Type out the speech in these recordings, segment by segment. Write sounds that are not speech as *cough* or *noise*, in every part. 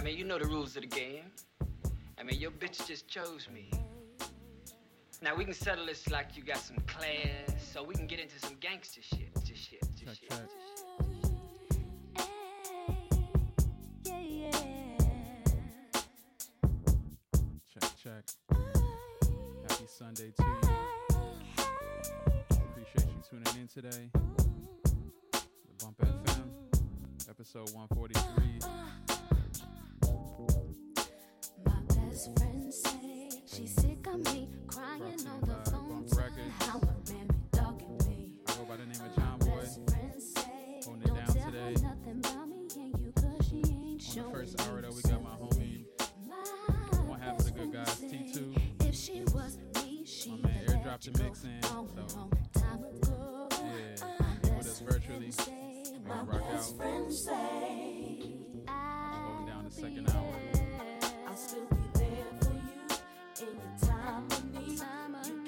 I mean, you know the rules of the game. I mean, your bitch just chose me. Now we can settle this like you got some class, so we can get into some gangster shit. Just shit. Just Check, shit. check. Check, check. Happy Sunday to you. Appreciate you tuning in today. The Bump FM, episode 143. My best friend say she's sick of me crying on the phone. Telling How a man be dogging me. I go by the name of Jawn Boy. Best friend say Holding it don't down tell her today. nothing about me and you 'cause she ain't On the first hour, though, we got my homie, My one half of the good guys, T2. say If she was me, she My man airdropped the mix in, so- long time ago. Yeah, My he with us best virtually. say, We my gonna rock out. The second be hour. I'll still be there for you in your time of need.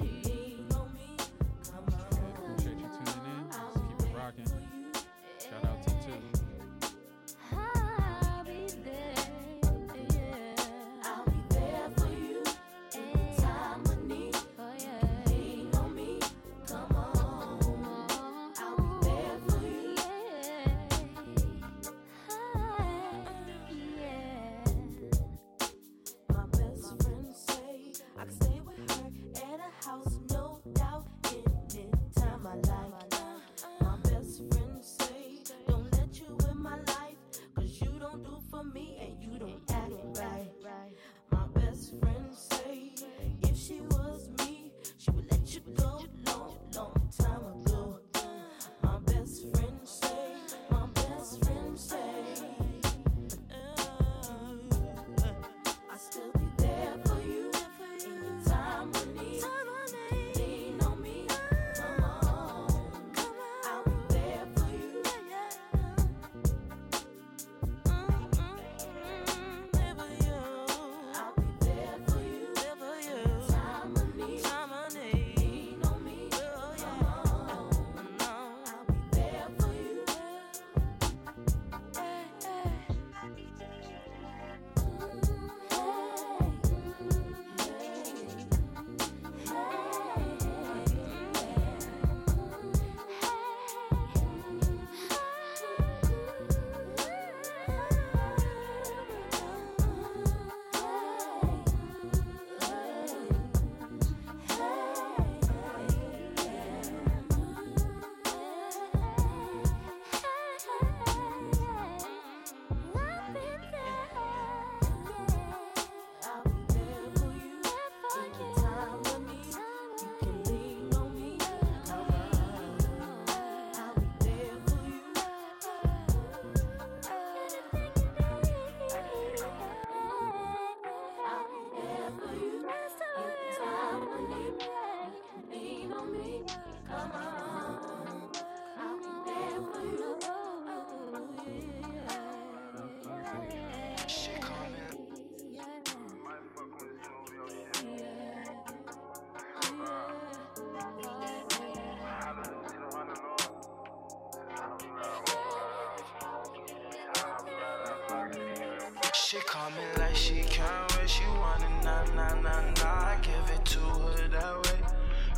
She call me like she can't wait. She want it, nah, nah, nah, nah. I give it to her that way.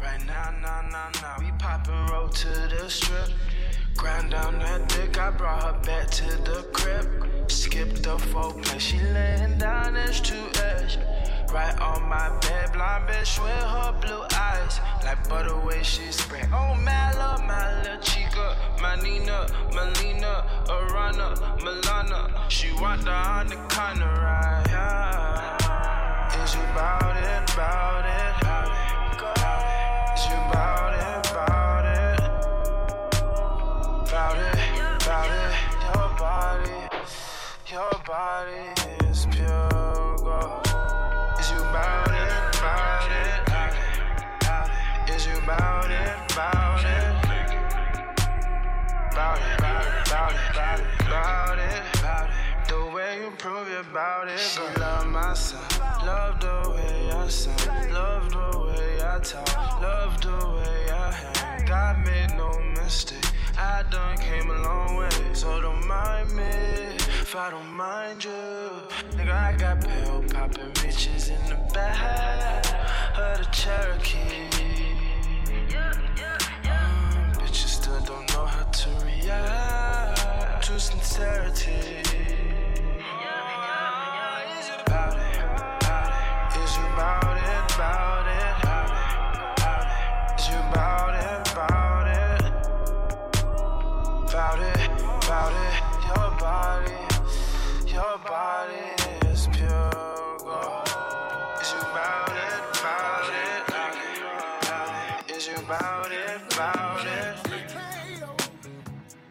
Right now, nah, nah, nah. We poppin' roll to the strip. Grind down that dick, I brought her back to the crib. Skip the foreplay, she laying down edge to edge. Right on my bed, blind bitch with her blue eyes. Like butter way she spread. Oh, my love, my little chica. My Nina, Melina, Arana, Milana. She want the undercover ride. Yeah. Is you bout it, bout it? Is you bout it, talk, love the way I hang. God made no mistake. I done came a long way, so don't mind me. if I don't mind you. Nigga, I got pill popping bitches in the back of the Cherokee. Mm, bitches still don't know how to react to sincerity.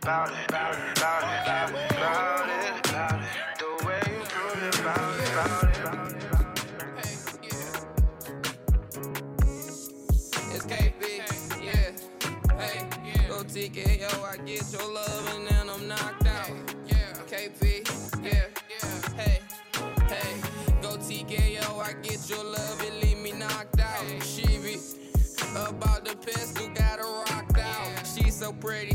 About it? About it? About it? About it? About it? The way you prove it, about it, about it, about it. It's KP, yeah. Hey, go TKO, I get your love and then I'm knocked out. KP, yeah. Hey, hey, go TKO, I get your love and leave me knocked out. She be about the pistol, got her rocked out. She so pretty,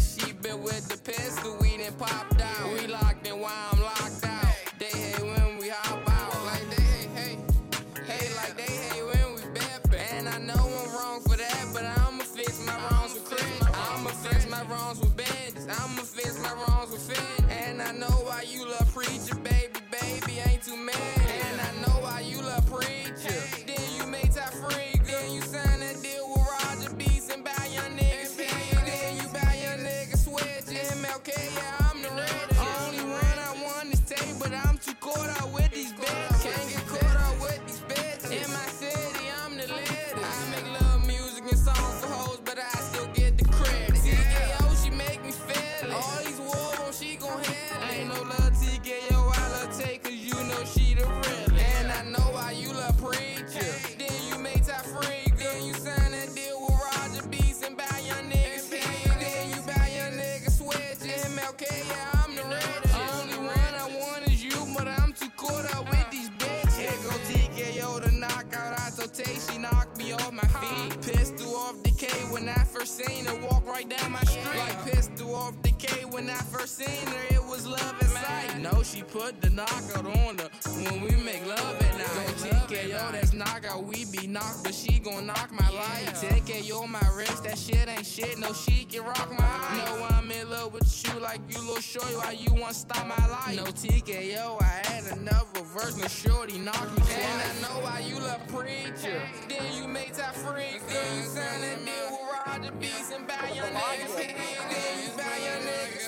seen her, it was love at sight. No, she put the knockout on her when we make love at night. TKO, that's knockout. We be knocked, but she gon' knock my life. TKO my wrist, that shit ain't shit. No, she can rock my life. No, I'm in love with you like you little shorty. Why you want stop my life? No TKO, I had another verse. No shorty knock me twice. And I know why you love preacher. Then you make that freak. Then you sign a deal with Roger Beats and buy your niggas. Then you buy your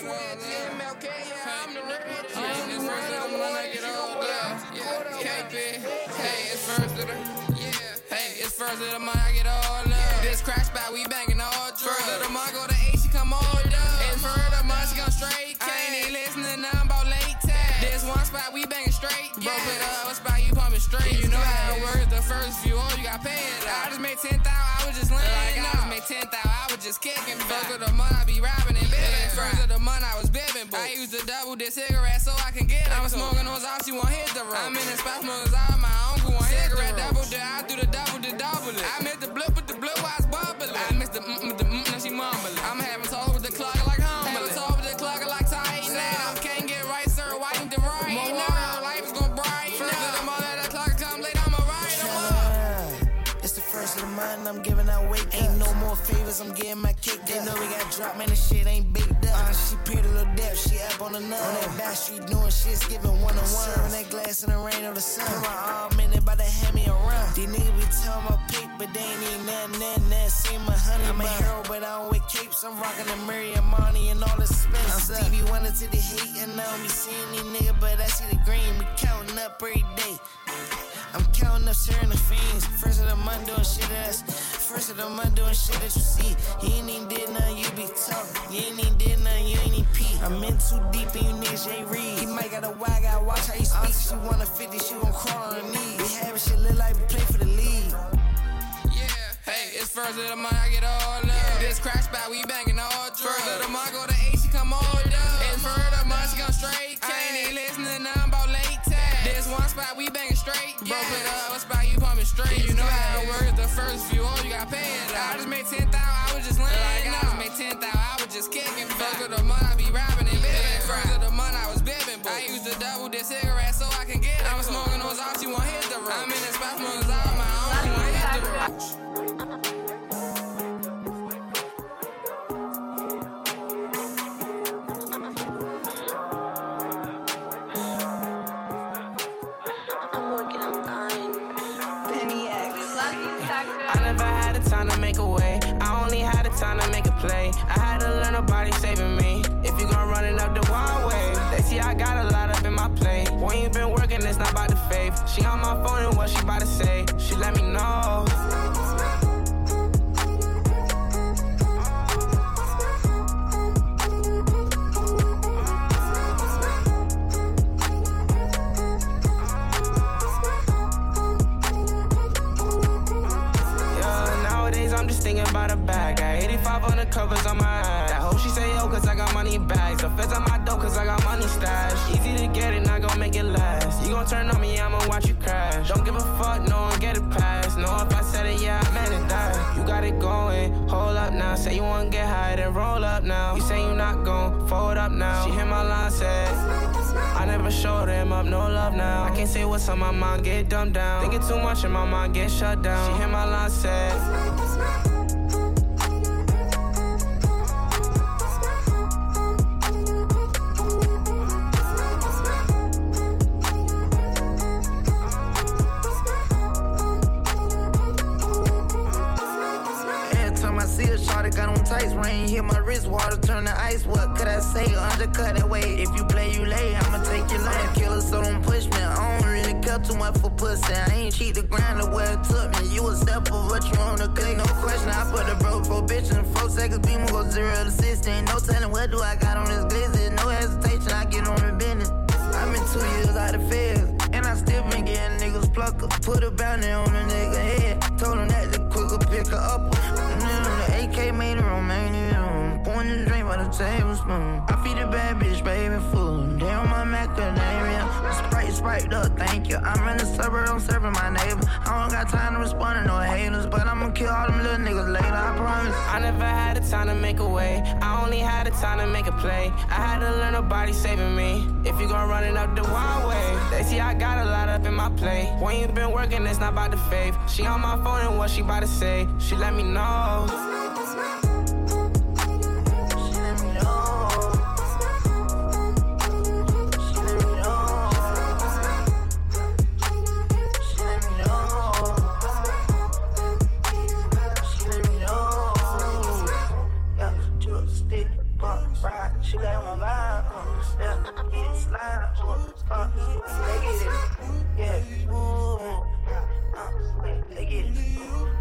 niggas switch. MLK, yeah, I'm the red. Only one I want get older. KP, hey, it's first of the yeah. Hey, it's first of the month, I get all love. This crack spot, we banging all drugs. First of the month, go to eight, she come all up. And first of the month, she come straight. I ain't even listening to nothing about late tag. This one spot, we banging straight. Broke it up, a spot, you pumping straight. You know how it works. The first few, oh, you got paid. I just made 10,000, I was just laying. Like I just made 10,000, I was just kicking. First of the month, I be robbing and bidding. First of the month, I was bibbing. Boy, I used to double this cigarette so I can get it. I'm smoking those off, she won't hit the road. I'm in the spot, smoking out my uncle, want cigarette double dip. I do the double, the double it. I missed the They know we got drop, man, this shit ain't baked up. Uh, she pretty little deaf, she up on the nut. On that back street doing shit's giving one on one. Serving that glass in the rain of the sun. My arm in it, about to hand me a run. These niggas be telling my pick, but they ain't even nothing, nothing, nothing. See my honey, I'm a hero, but I don't wear capes. I'm rocking the Miriam money and all the expensive. I'm Stevie Wonder to the hate, and I don't be seeing these niggas, but I see the green. We counting up every day. I'm counting up, sharing the fiends. First of the month doing shit that's first of the month doing shit that you see. You ain't even did nothing, you be talking. You ain't even did nothing, you ain't even pee. I'm in too deep and you niggas ain't read. He might got a wag, I watch how you speak. She wanna 50, she gon' crawl on her knees. We having shit look like we play for the league. Yeah, hey, it's first of the month, I get all love. This crack spot, we banging all drugs. First of the month, go to eight, she come all up. And first of the month, she come straight. I ain't even listening to nothing about late tag. This one spot, we banging straight. Broke it up, a spot, you pumping straight. You know how it works. The first few, oh, you got paid. I just made 10,000, I was just laying. Like I just made 10,000, I was just kicking. First of the month, I be robbing and bibbing. First of the covers on my ass. I hope she say yo, cause I got money bags. The feds on my dough, cause I got money stash. Easy to get it, not gon' make it last. You gon' turn on me, I'ma watch you crash. Don't give a fuck, no one get it past. No, if I said it, yeah, I meant it, that. You got it going, hold up now. Say you wanna get high, then roll up now. You say you not gon' fold up now. She hit my line, said. I never showed him up, no love now. I can't say what's on my mind, get dumbed down. Thinking too much in my mind, get shut down. She hit my line, said. On. Rain hit my wrist, water turn to ice. What could I say? Undercut that weight. If you play, you lay. I'ma take your life. Killer, so don't push me. I don't really care too much for pussy. I ain't cheat the grind to where it took me. You a step of what you wanna click. No question. I put the bro for in four seconds. Beam go zero to 16. No telling what do I got on this glizzy. No hesitation. I get on the business. I've been two years out of feds. And I still been getting niggas plucker. Put a bounty on a nigga head. Told him that the quicker pick her up. By tablespoon. Mm. I feed a bad bitch, baby food. Damn my macadamia. Sprite, sprite up, thank you. I'm in the suburb, I'm serving my neighbor. I don't got time to respond to no haters. But I'ma kill all them little niggas later, I promise. I never had the time to make a way. I only had the time to make a play. I had to learn nobody saving me. If you gon' run it up the wild way, they see I got a lot up in my plate. When you been working, it's not about the faith. She on my phone and what she about to say. She let me know.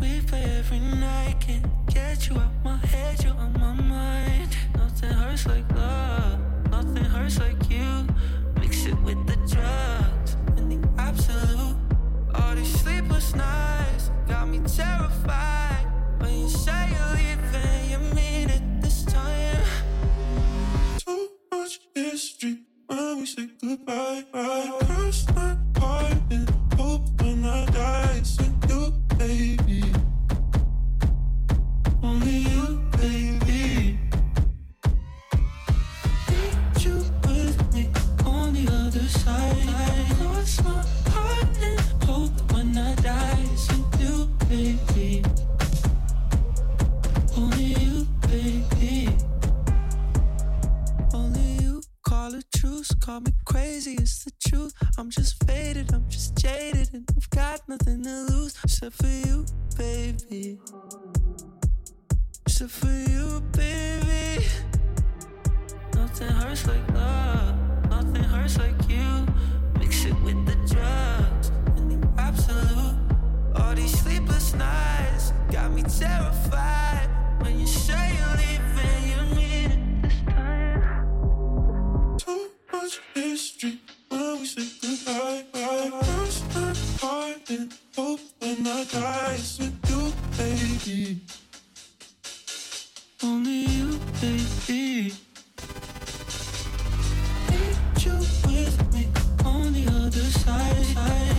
We play every night. Can't get you out my head, you're on my mind. Nothing hurts like love. Nothing hurts like you. Mix it with the drugs and the absolute. All these sleepless nights got me terrified. When you say you're leaving, you mean it this time. Too much history when we say goodbye. I cross my heart and hope when I die it's you, baby. Nothing to lose except for you, baby. Except for you, baby. Nothing hurts like love. Nothing hurts like you. Mix it with the drugs and the absolute. All these sleepless nights got me terrified. When you say you're leaving, you mean it this time. Too much history when we say goodbye. Cross my heart and hope when I die with you, baby. Only you, baby. Need you with me on the other side.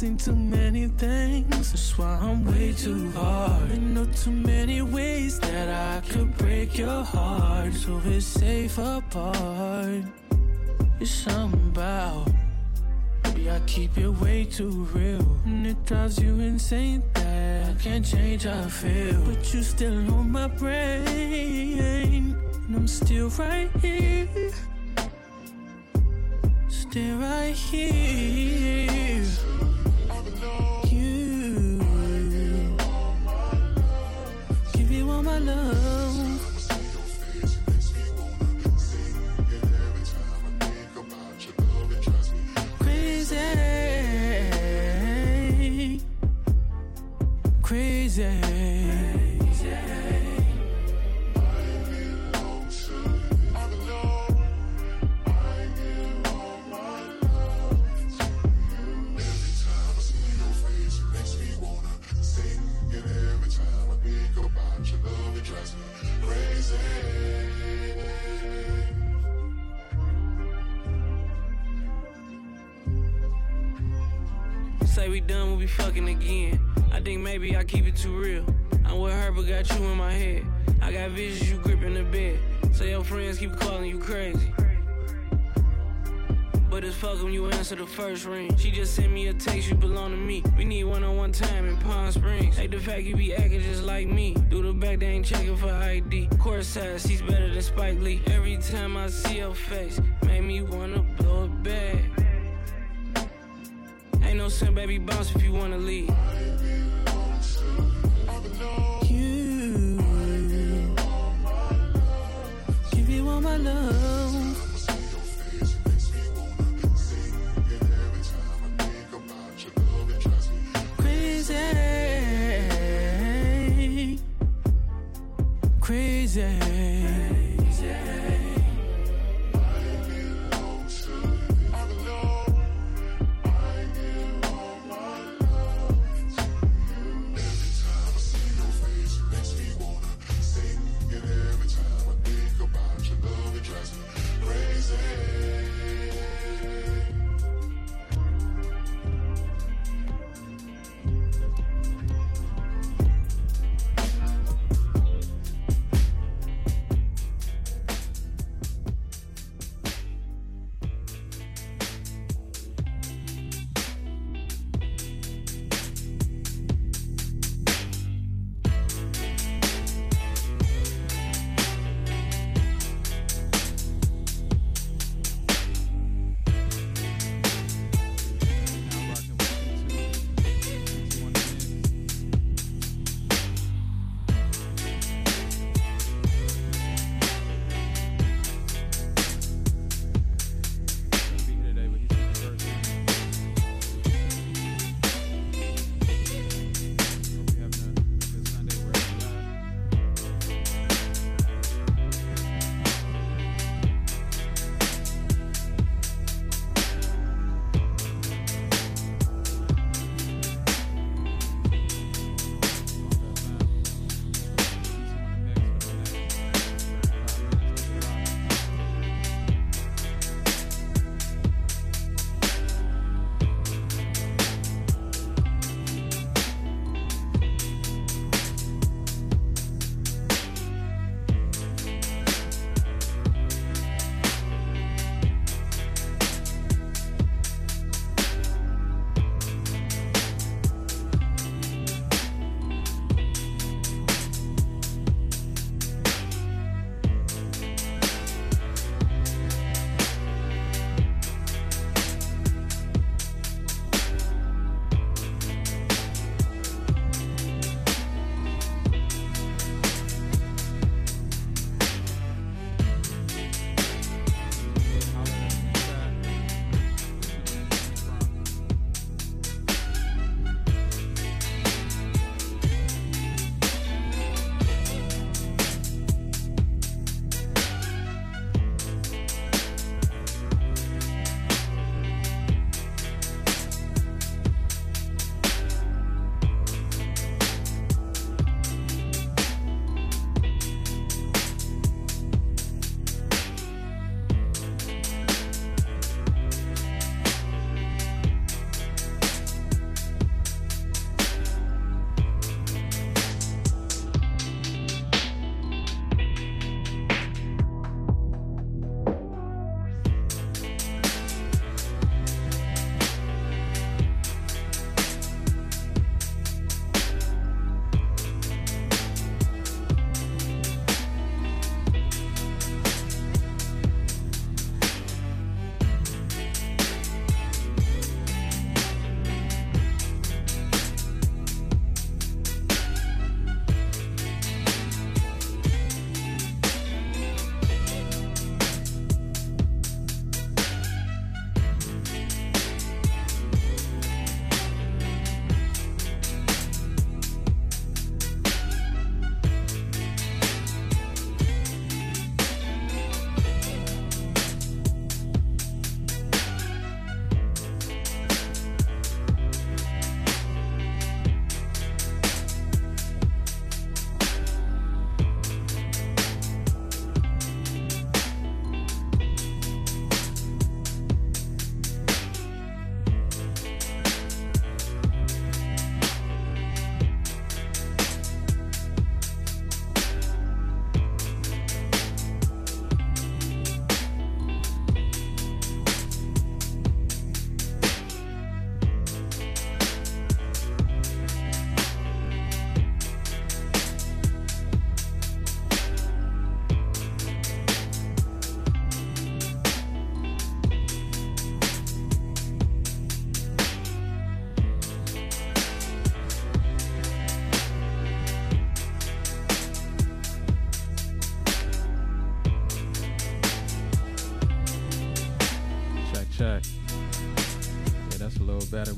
Seen too many things, that's why I'm way too hard. And know too many ways that I could break your heart, so it's safe apart. It's something about. Maybe I keep it way too real. And it drives you insane that I can't change how I feel. But you still on my brain. And I'm still right here. Still right here. First ring. She just sent me a text, you belong to me. We need one on one time in Palm Springs. Hate the fact you be acting just like me. Do the back, they ain't checking for ID. Course side, she's better than Spike Lee. Every time I see her face, make me wanna blow it back. Ain't no sin, baby, bounce if you wanna leave. Crazy.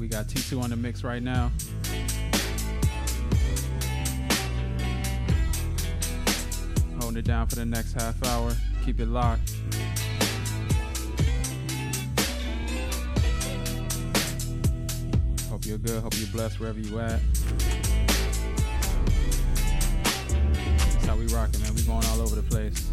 We got T2 on the mix right now. Holding it down for the next half hour. Keep it locked. Hope you're good. Hope you're blessed wherever you at. That's how we rocking, man. We going all over the place.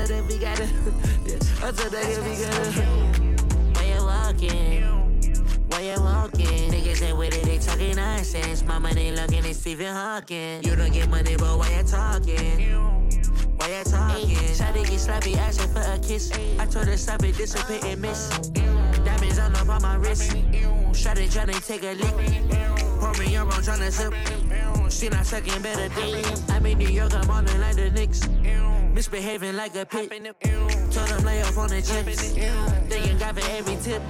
I'm that we gotta. I told her that we gotta. Where you walking? Where you walking? Niggas ain't with it, they talking nonsense. My money looking at Stephen Hawking. You don't get money, but why you talking? Why you talking? Try to get sloppy, asking for a kiss. I told her stop it, dissipate and miss. Diamonds all up on my wrist. Shot it, tryna take a lick. Pour me up, I'm tryna sip. She not sucking better dick. I'm in New York, I'm on it like the Knicks. Misbehaving like a pit. Told them lay off on the chips. They ain't got every tip.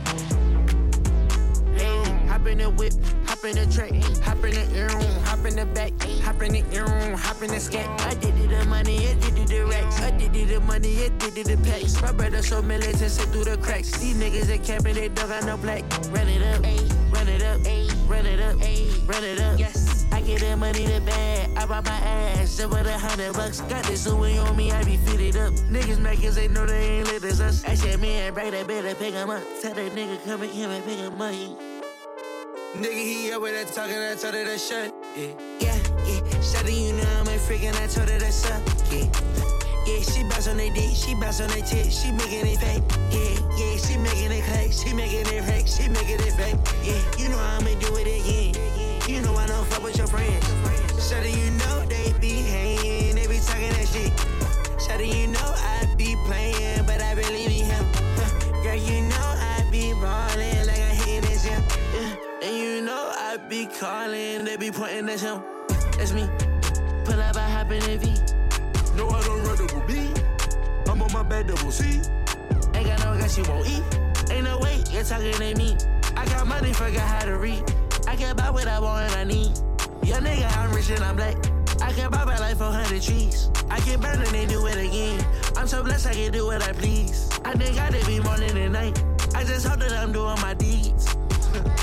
Hop in the whip, hop in the track, hop in the ear hop in the back, hop in the ear hop in the scat. I did it the money, I did it the racks. I did it the money, I did it the packs. My brother so militant, sit through the cracks. These niggas that camping, they don't got no black. Run it up, run it up, run it up, run it up. Yes. I get that money the bag, I buy my ass, just with a hundred bucks. Got this Louis on me, I be fitted up. Niggas makers, they know they ain't lit as us. I said, man, break that better pick him up. Tell that nigga come and him and pick him up. Nigga, he up with that talking, I told her that shut. Yeah, yeah, yeah. Shawty, you know I'm a freak and I told her that's up. Yeah. Yeah, she bounce on that dick, she bounce on that tit, she making it fake. Yeah, yeah, she making it clay, she making it fake, she making it fake. Yeah, you know I'ma do it again. You know I don't fuck with your friends. Shawty, you know they be hanging, they be talking that shit. Shawty, you know I be playing, but I really be him. Girl, you know I be ballin' like I hit this him. Yeah, and you know I be calling, they be pointing at him. That's me. Pull up, I hop in the V. No, I don't run double B. I'm on my bed double C. Ain't got no gas, you won't eat. Ain't no way, you're talking to me. I got money, forgot how to read. I can buy what I want and I need. Young nigga, I'm rich and I'm black. I can buy my life for 100 trees. I can burn and then do it again. I'm so blessed I can do what I please. I think I did be morning and night. I just hope that I'm doing my deeds. *laughs*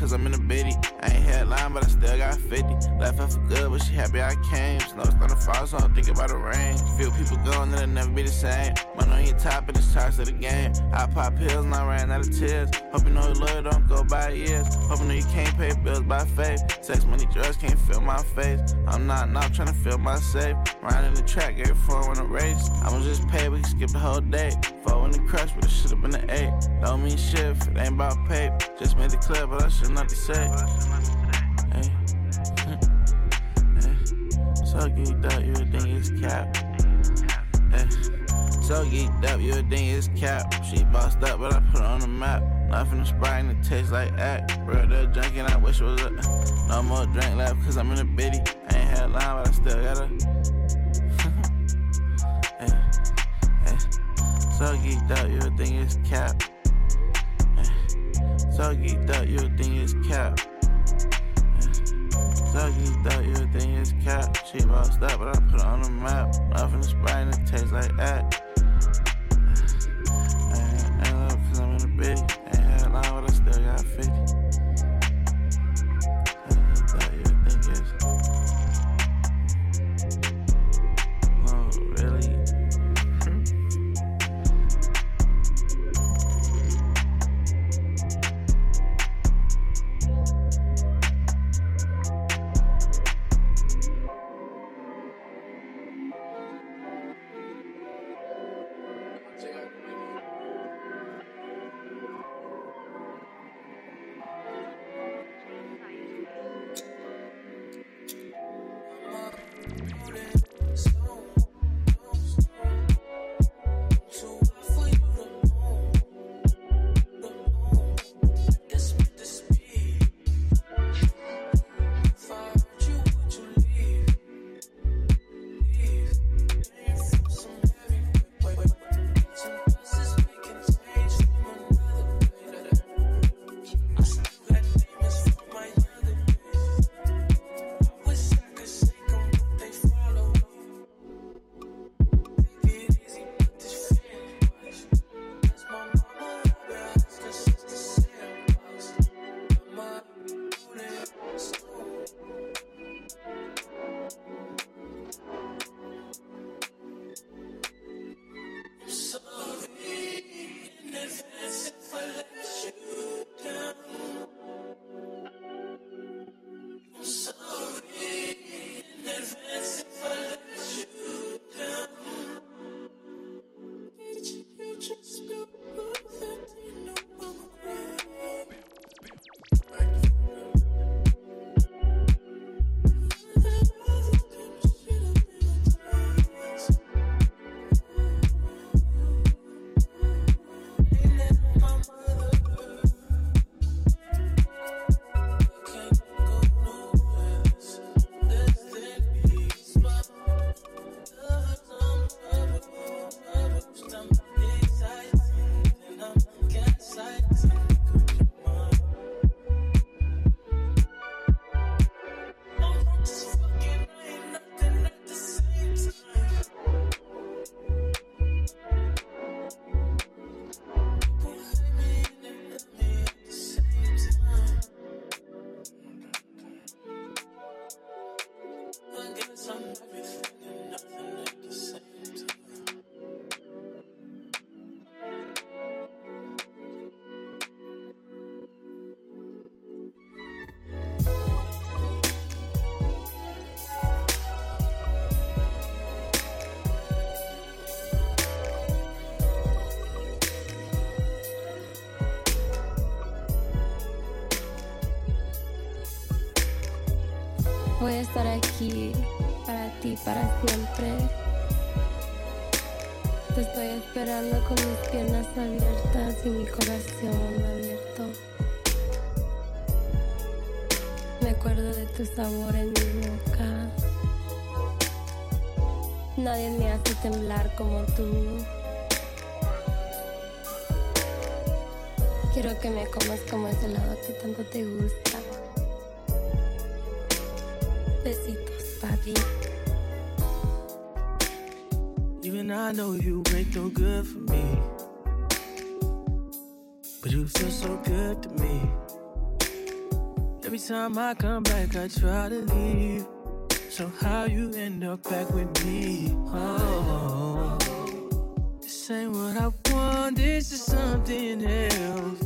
cause I'm in a bitty. I ain't had headline, but I still got 50. Left her for good, but she happy I came. Snow starting to fall, so I'm thinking about the rain. Feel people going, it'll never be the same. Money on your top, and it's charged to the game. I pop pills, and I ran out of tears. Hope you know your lawyer don't go by years. Hope you know you can't pay bills by faith. Sex, money, drugs can't fill my face. I'm not not trying to fill my safe. Riding the track, every four in a race. I'ma just pay, we can skip the whole day. In the crush, but it should've been an eight. Don't mean shit if it ain't about paper. Just made it clear, but I should not to say. Hey. hey. So geeked up, you think it's cap. So geeked up, you think it's cap. She bossed up, but I put her on the map. Nothing to Sprite and it tastes like act. Real deal drinking, I wish it was a. No more drink left, cause I'm in a bitty. I ain't had a line, but I still gotta. hey. So geeked up, you think it's cap. Eh. So geeked up, you think it's cap. Eh. So geeked up, you think it's cap. She bossed up, but I put it on the map. Nothing is bright and it tastes like that. Eh. Ain't ain't love cause I'm in the bitty. Ain't had line, but I still got 50. Estar aquí para ti, para siempre. Te estoy esperando con mis piernas abiertas y mi corazón abierto. Me acuerdo de tu sabor en mi boca. Nadie me hace temblar como tú. Quiero que me comas como ese helado que tanto te gusta. Time I come back, I try to leave. So how you end up back with me? Oh, this ain't what I want. This is something else.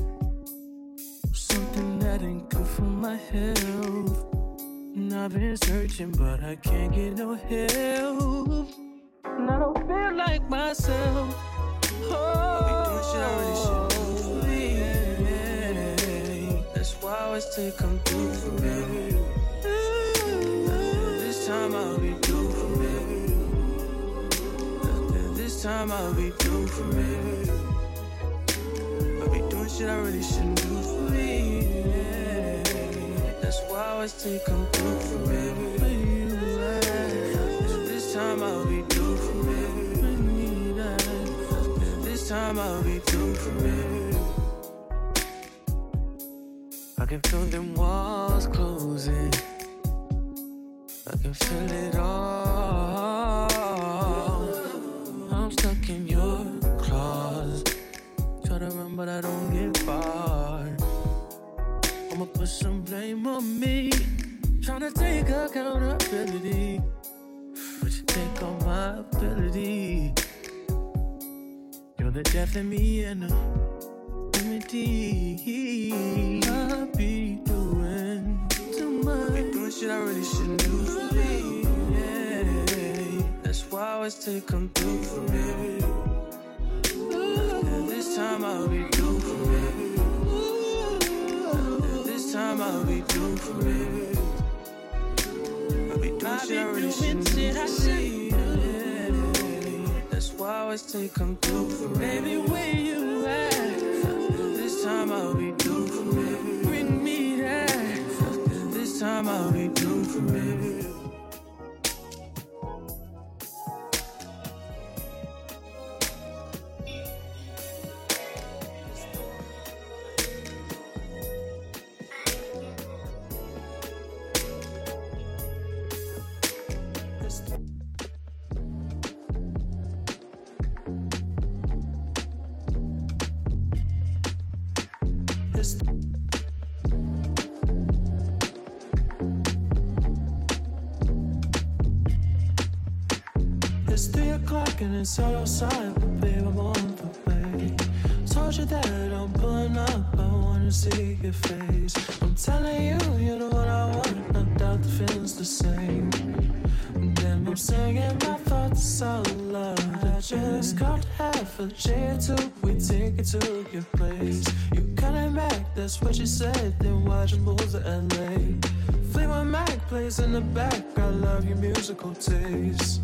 Something that ain't good for my health. And I've been searching, but I can't get no help. And I don't feel like myself. Always take come through for me. This time I'll be through for me. This time I'll be through for me. I'll be doing shit I really shouldn't do for me. That's why I always take come through for me. This time I'll be through for me. This time I'll be through for real. I can feel them walls closing. I can feel it all. I'm stuck in your claws. Try to run, but I don't get far. I'ma put some blame on me. Tryna take accountability. But you take all my ability. You're the death in me and the remedy. I be doing too much. Be doing shit I really shouldn't do for me. Yeah. That's why I always take come through for me. And this time I'll be through for me. And this time I'll be through for me. I be doing shit I really shouldn't do for me. That's why I always take come through for me. Baby, where you at? Time I'll be all outside, but babe, I'm on the way. Told you that I'm pulling up, I wanna see your face. I'm telling you, you're the one I want, no doubt the feeling's the same. And then I'm singing my thoughts out loud. I just got half a J or two, we take it to your place. You coming back, that's what you said, then why'd you move to LA? Fleetwood Mac plays in the back, I love your musical taste.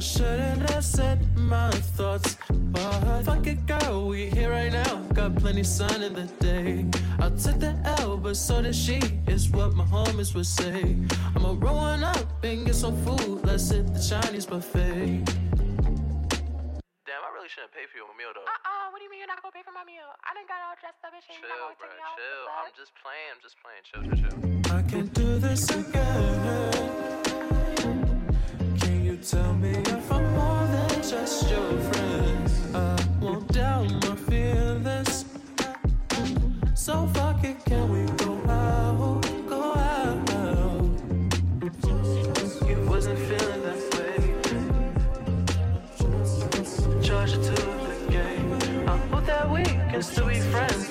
I shouldn't have said my thoughts. But fuck it, girl, we here right now. Got plenty sun in the day. I took the L, but so did she, is what my homies would say. I'ma roll one up and get some food. Let's hit the Chinese buffet. Damn, I really shouldn't pay for your meal though. Uh-uh, what do you mean you're not gonna pay for my meal? I done got all dressed up and shit. Chill, You're bro. me out Chill. with the I'm just playing. I'm just playing. Chill, chill, chill. I can't do this again. Tell me if I'm more than just your friend? I won't doubt my feelings. So fuck it, can we go out? Go out. Now You wasn't feeling that way. Charge it to the game. I hope that we can still be friends.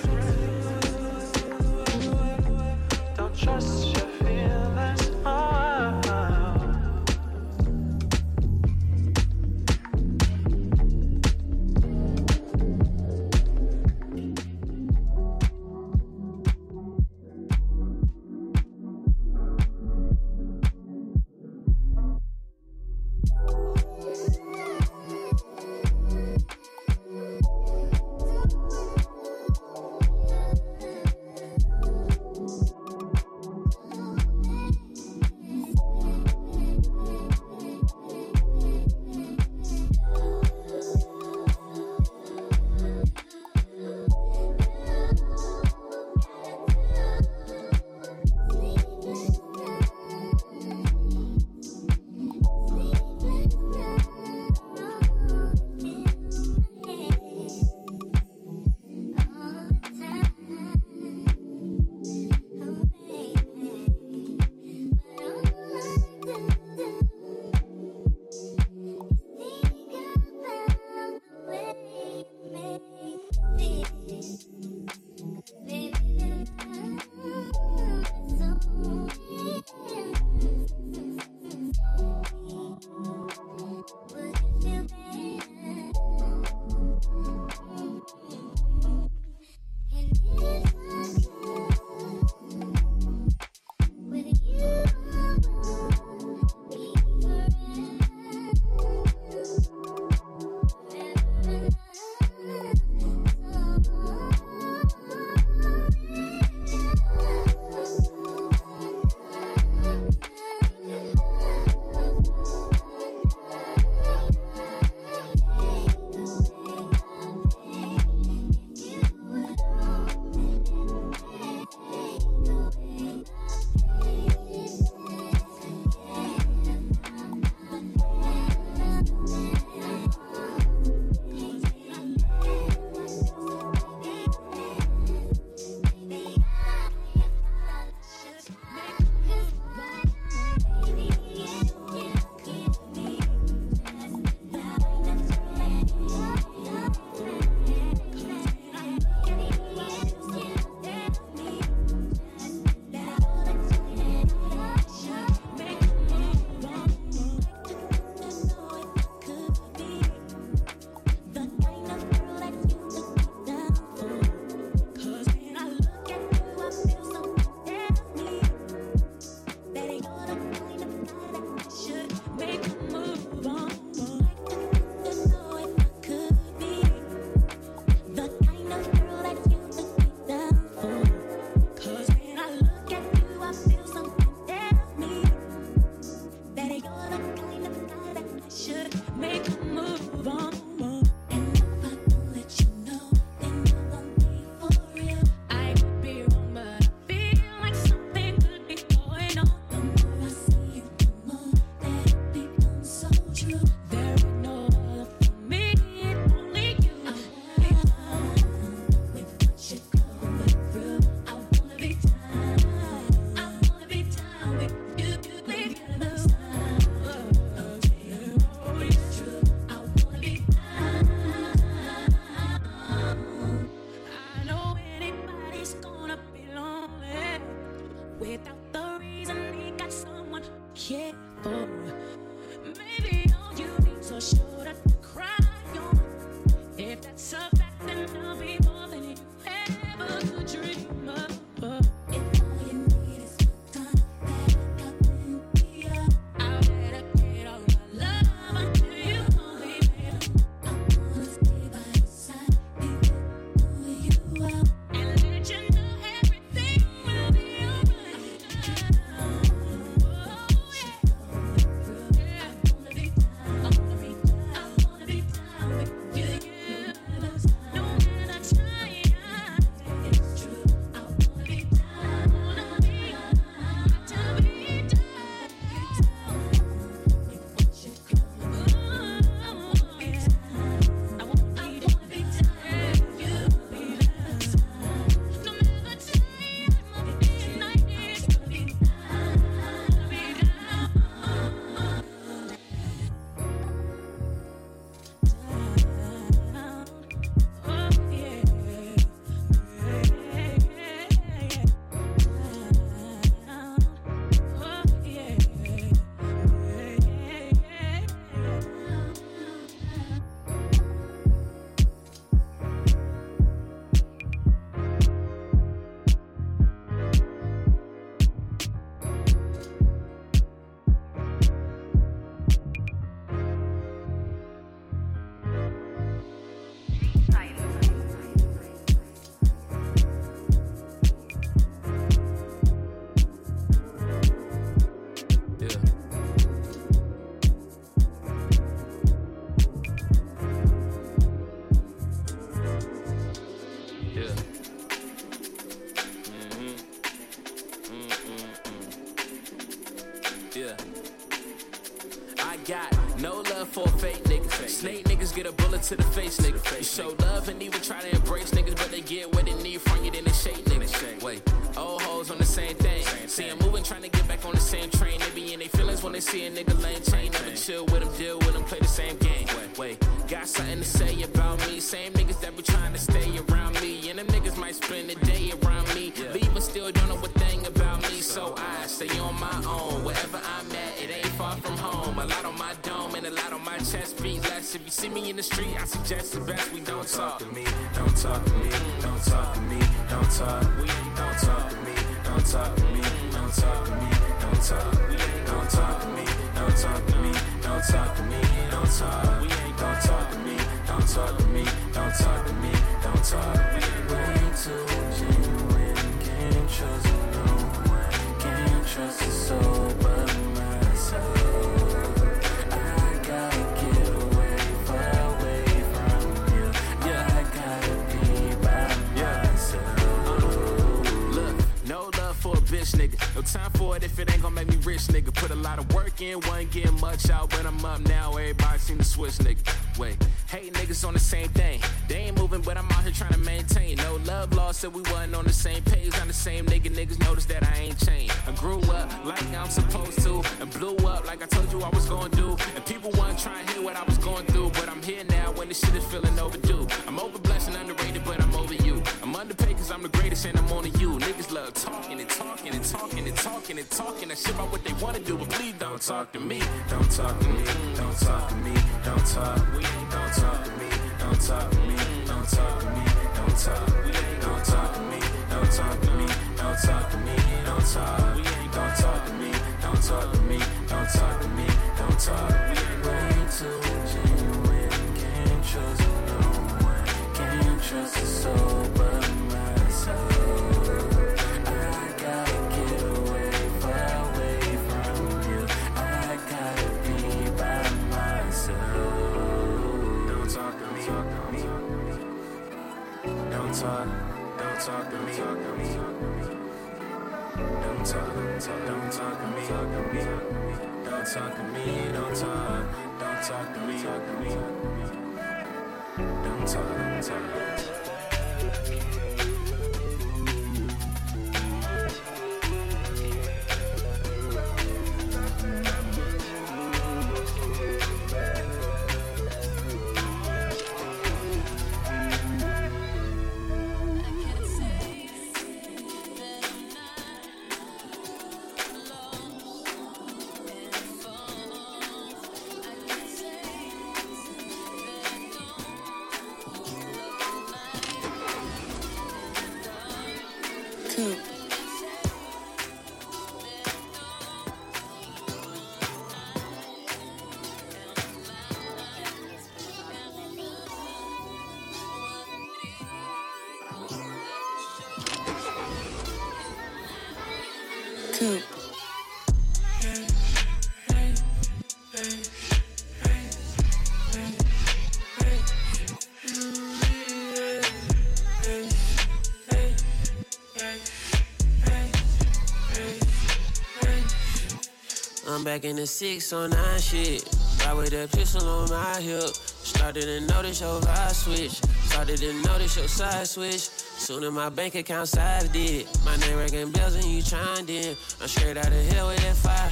Back in the six on nine shit. Ride with a pistol on my hip. Started to notice your vibe switch. Started to notice your side switch. Soon as my bank account size did. My name ringing bells and you chimed in. I'm straight out of hell with that fire.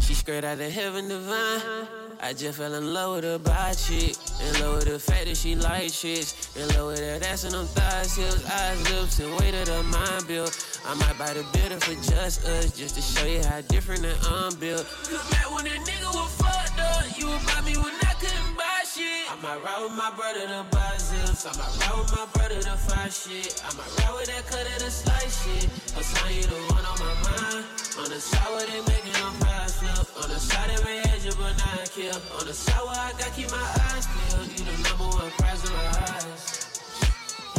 She straight out of heaven divine. I just fell in love with her body chick. In love with the fact that she like chicks. In love with that ass and them thighs, hips, eyes, lips, and weight of the mind build. I might buy the builder for just us, just to show you how different that I'm built. Cause back when a nigga was fucked up, you would buy me when I couldn't buy shit. I might ride with my brother to buy zips. I might ride with my brother to find shit. I might ride with that cutter to slice shit. I you the one on my mind. On the side where they making them pies flip. On the side they may edge but not kill. On the side where I gotta keep my eyes peeled. You the number one prize in my eyes.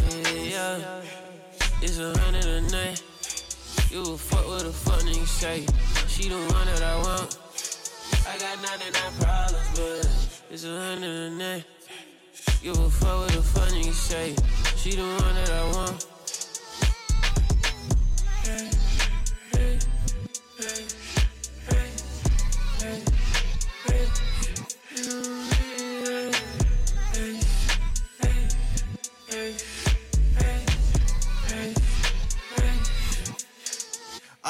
Yeah, yeah. It's a hundred a night. You a fuck with a fuck nigga say. She the one that I want. I got 99 problems, but it's a hundred a night. You a fuck with a fuck nigga say. She the one that I want.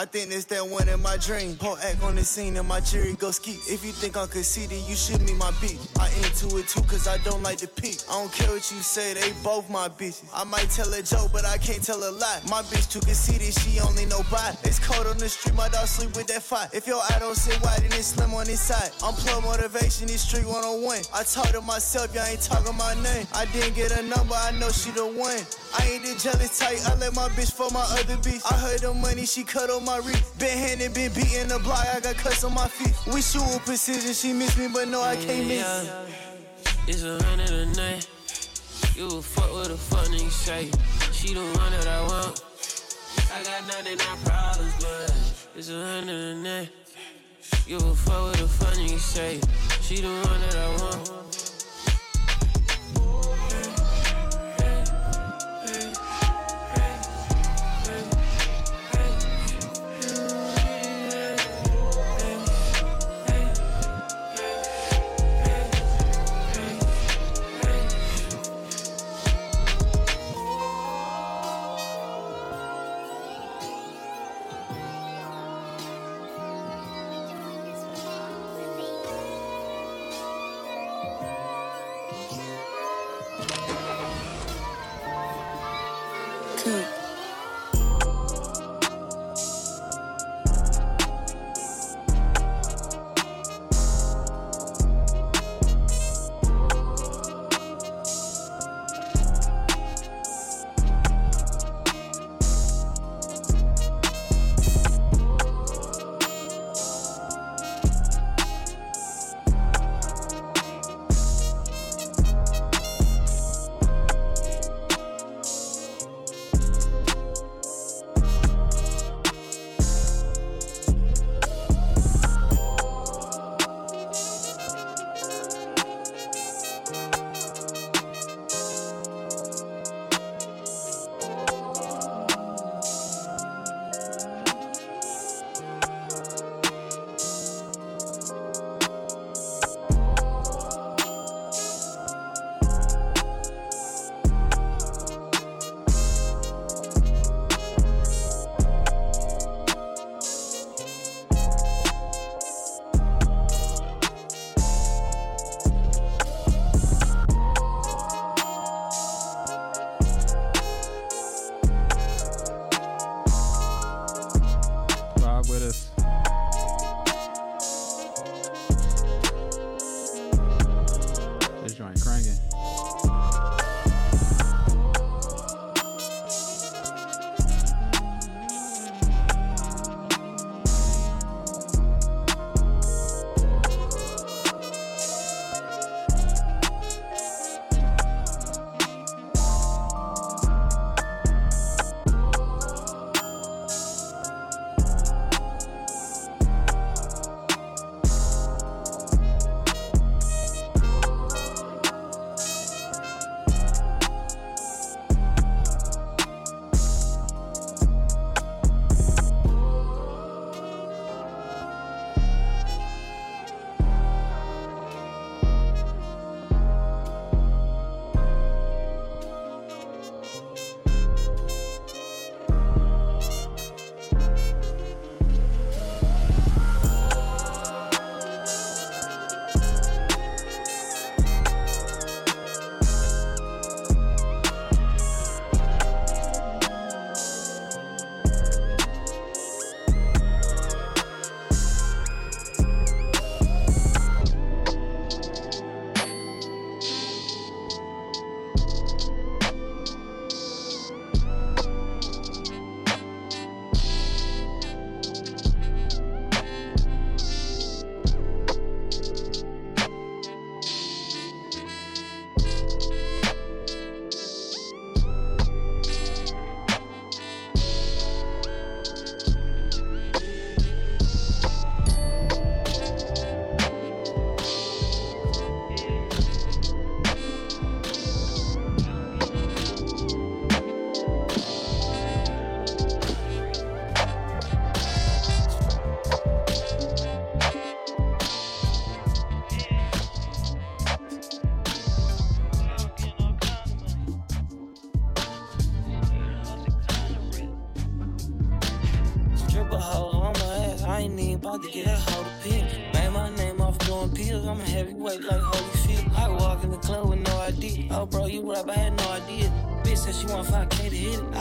I think it's that one in my dream. Whole act on the scene and my cherry go ski. If you think I'm conceited, you should meet my beat. I into it too, cause I don't like to peek. I don't care what you say, they both my bitches. I might tell a joke, but I can't tell a lie. My bitch too conceited, she only know by. It's cold on the street, my dog sleep with that fight. If your eye don't sit wide, then it's slim on his side. I'm plug motivation, this street 101. I talk to myself, y'all ain't talking my name. I didn't get a number, I know she the one. I ain't the jealous type, I let my bitch for my other bitch. I heard the money, she cut on my wrist. Been handed, been the block, I got cuts on my feet. We shoot with precision, she miss me, but no, I can't miss. Yeah. It's a hundred a night. You a fuck with a fuck nigga say. She the one that I want. I got 99 problems, but it's a hundred a night. You a fuck with a fuck nigga say. She the one that I want. Coop.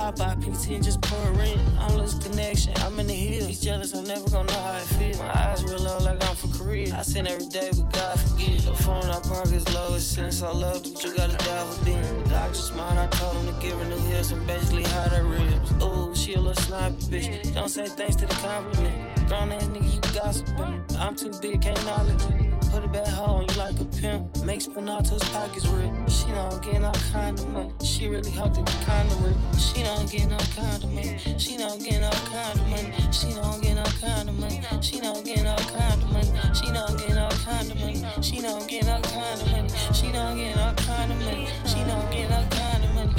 I buy PT and just pour a in. I'm losing connection. I'm in the hills. He's jealous. I'm never gonna know how I feel. My eyes real low like I'm from Korea. I sin every day, but God forgive. The phone I park is low. Since I love, but you gotta die for them. Doctor smart. I told him to give her new heels and basically hide her ribs. Ooh, she a little snipey bitch. Don't say thanks to the compliment. Grown ass nigga, you gossiping. I'm too big, can't knowledge it. Put a bad hoe you like a pimp. Make spin out to his pockets rip. She don't get no kind of money. She really be kind of rip. She don't get no kind of money. She don't get no kind of money. She don't get no kind of money. She don't get no kind of money. She don't get no kind of money. She don't get no kind of money. She don't get no money. She don't get no kind of money.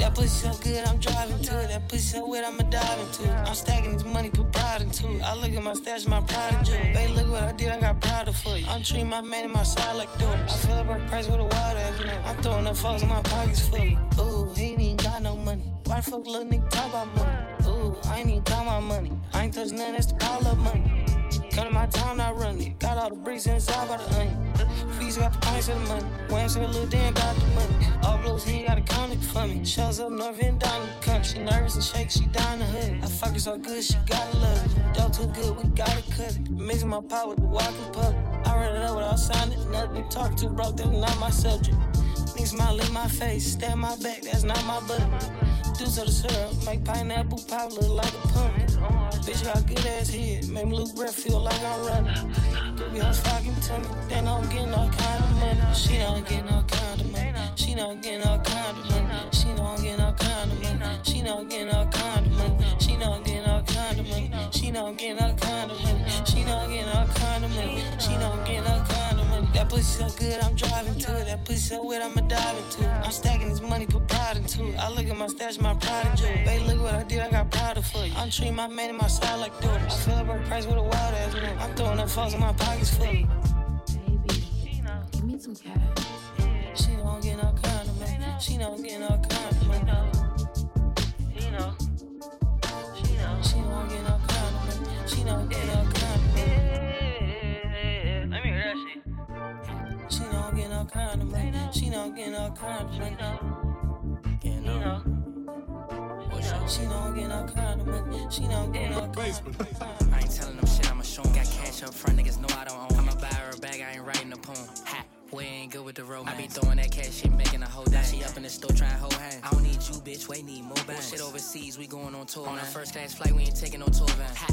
That pussy so good, I'm driving to it. That pussy so wet, I'ma dive into it. I'm stacking this money, put pride into it. I look at my stash, my pride in jewel. Baby, look what I did, I got proud of for you. I'm treating my man in my side like dope. I fill up her price with a water, you know. I'm throwing the foes in my pockets full. Ooh, he ain't got no money. Why the fuck little nigga talk about money? Ooh, I ain't even talk about money. I ain't touch nothing, that's the pile of money. To my town, I run it. Got all the bricks inside by the onion. Fees got the pints of the money. Whams with a little Dan got the money. All blues, he got a comic for me. Shows up north and down the country. She nervous and shake, she down the hood. I fuck her so good, she gotta love it. Dope too good, we gotta cut it. Mixing my pot with the walking pup. I run it up without signing nothing. Talk too broke, that's not my subject. Niggas smile in my face, stab my back, that's not my butt. Deuce of the syrup, make pineapple pop look like a pumpkin. Bitch got good ass head, make me lose breath, feel like I'm running. Could be hoes fucking to me, then I'm getting all kind of money. She don't get no kind of money. She don't get no kind of money. She don't get no kind of money. She don't get no kind of money. She don't get no kind of money. She don't get no kind of money. She don't get no kind of money. She don't get no kind of money. That pussy so good, I'm driving to it. That pussy so wet, I'ma dive into it. I'm stacking this money, put pride into it. I look at my stash, my pride in jewel. Baby, look what I did, I got proud of for you. I'm treating my man in my side like dope. I fill up her price with a wild ass woman. I'm throwing up foes in my pockets full. Baby, She know, give me some cash. She don't get no kind of money. She don't get no kind of money. She know. She know. She don't get no kind of money. She don't get no no kind of. She don't get no kind of. Get no. She don't get no kind of. She don't get no kind. I ain't telling them shit, I'ma show 'em. Got cash up front, niggas know I don't own. I'ma buy her a bag, I ain't writing a poem. Ha. We ain't good with the romance. I be throwing that cash shit, making a whole day. She up in the store trying to hold hands. I don't need you, bitch. We need more bands. Shit overseas, we going on tour. On a first class flight, we ain't taking no tour van. Ha.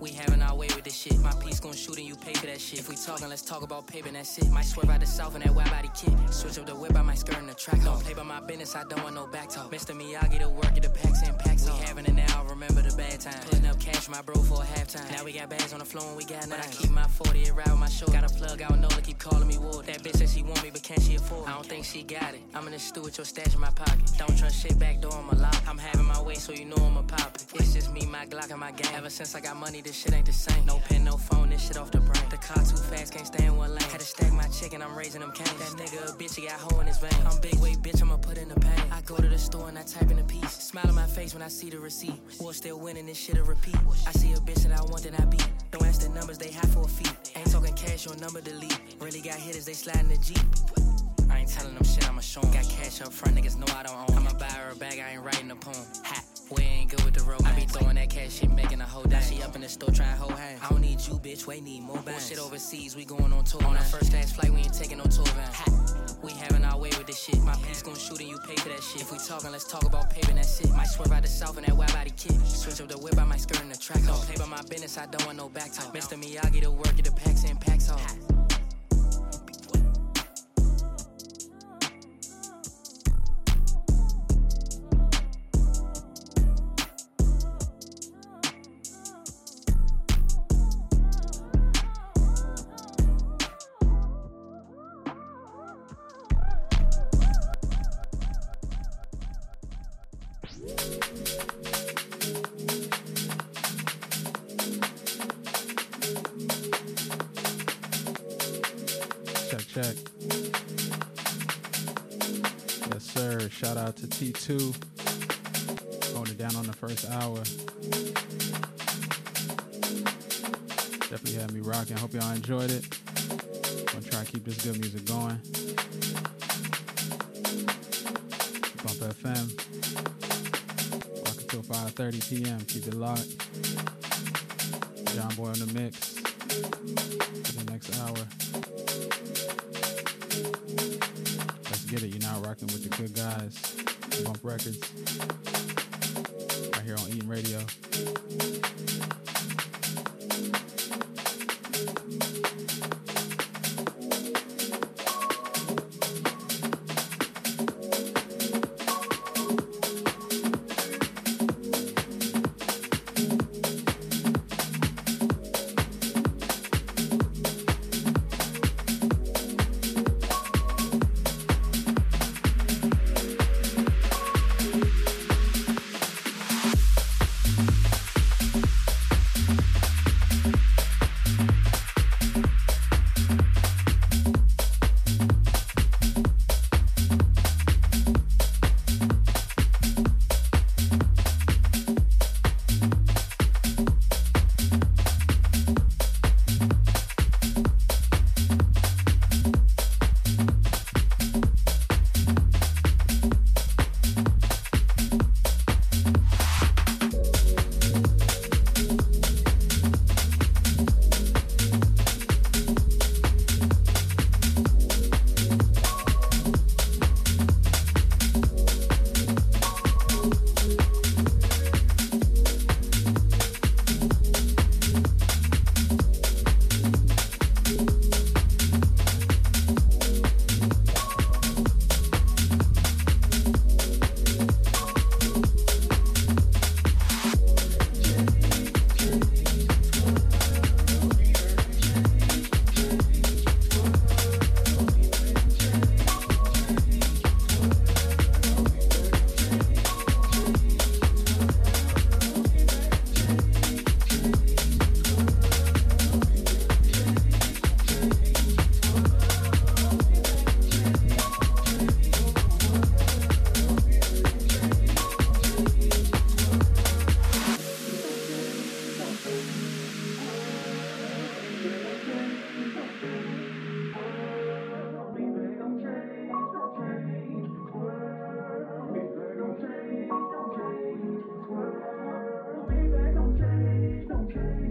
We having our way with this shit. My piece gon' shoot and you pay for that shit. If we talking, let's talk about paper and that shit. Might swerve out the south in that wide body kit. Switch up the whip, I might skirt in the track. Don't play by my business, I don't want no back talk. Mr. Miyagi to work at the packs and packs. We having it now, remember the bad time. Putting up cash my bro for a halftime. Now we got bags on the floor and we got nine. But I keep my 40 it right with my shoulder. Got a plug out, Nola keep calling me Ward. That bitch said she want me, but can't she afford? I don't think she got it. I'm in the stew with your stash in my pocket. Don't trust shit back door, I'm a lock. I'm having my way, so you know I'm a pop it. It's just me, my Glock, and my gang. Ever since I got money, this shit ain't the same. No pen, no phone, this shit off the brain. The car too fast, can't stay in one lane. Had to stack my chicken, I'm raising them canes. That nigga a bitch, he got hole in his vein. I'm big weight, bitch, I'ma put in the pain. I go to the store and I type in a piece. Smile on my face when I see the receipt. War still winning, this shit a repeat. I see a bitch that I want, then I beat. Don't ask the numbers, they high for a fee. Ain't talking cash, your number delete. Really got hitters, they slide in the Jeep. I ain't telling them shit, I'ma show 'em. Got cash up front, niggas know I don't own. I'ma buy her a bag, I ain't writing a poem. Ha, we ain't good with the road. I be throwing that cash shit, making a whole day. She up in the store trying to hold hands. I don't need you, bitch, we need more bands. Shit overseas, we going on tour. On a first class flight, we ain't taking no tour van. Ha, we having our way with this shit. My piece gon' shoot and you pay for that shit. If we talking, let's talk about paving that shit. Might swerve out the south in that wide body kit. Switch up the whip, I might skirt in the track. Don't play by my business, I don't want no back talk. Mr. Miyagi to work at the packs and packs off. Enjoyed it. I'm Gonna try to keep this good music going. Bump FM. Rock until 5:30 p.m. Keep it locked. okay.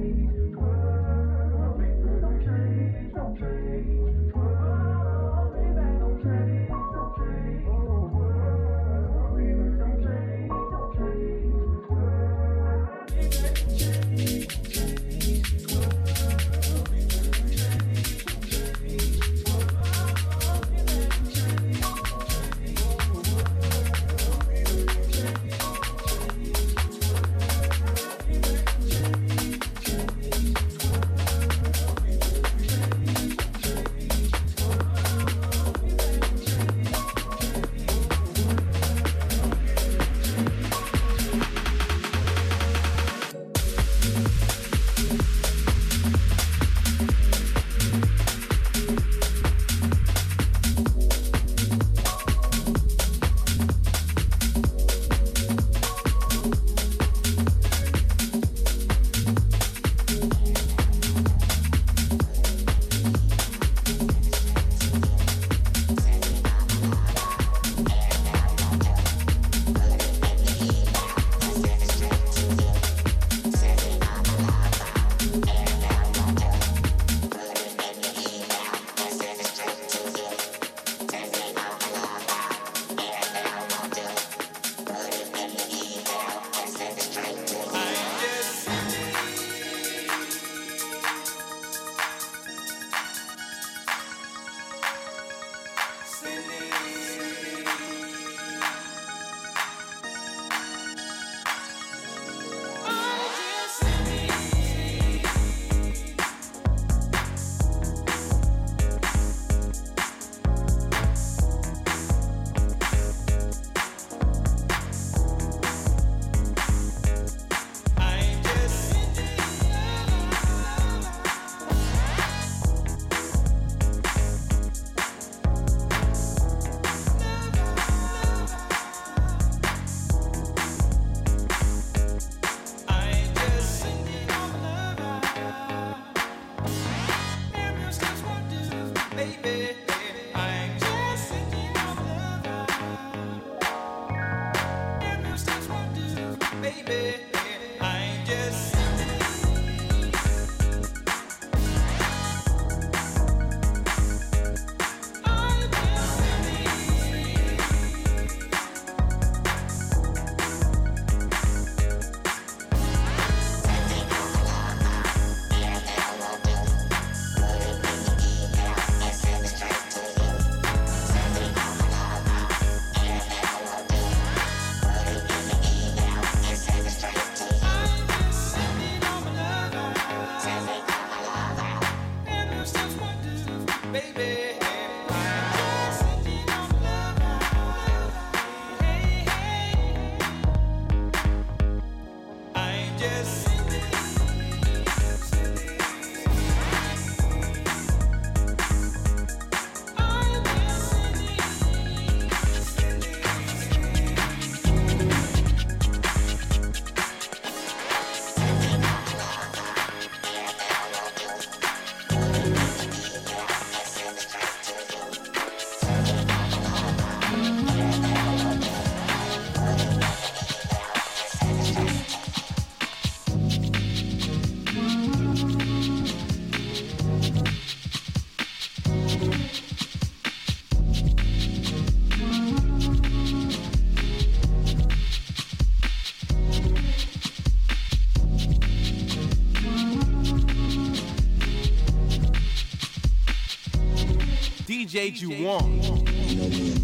made you want.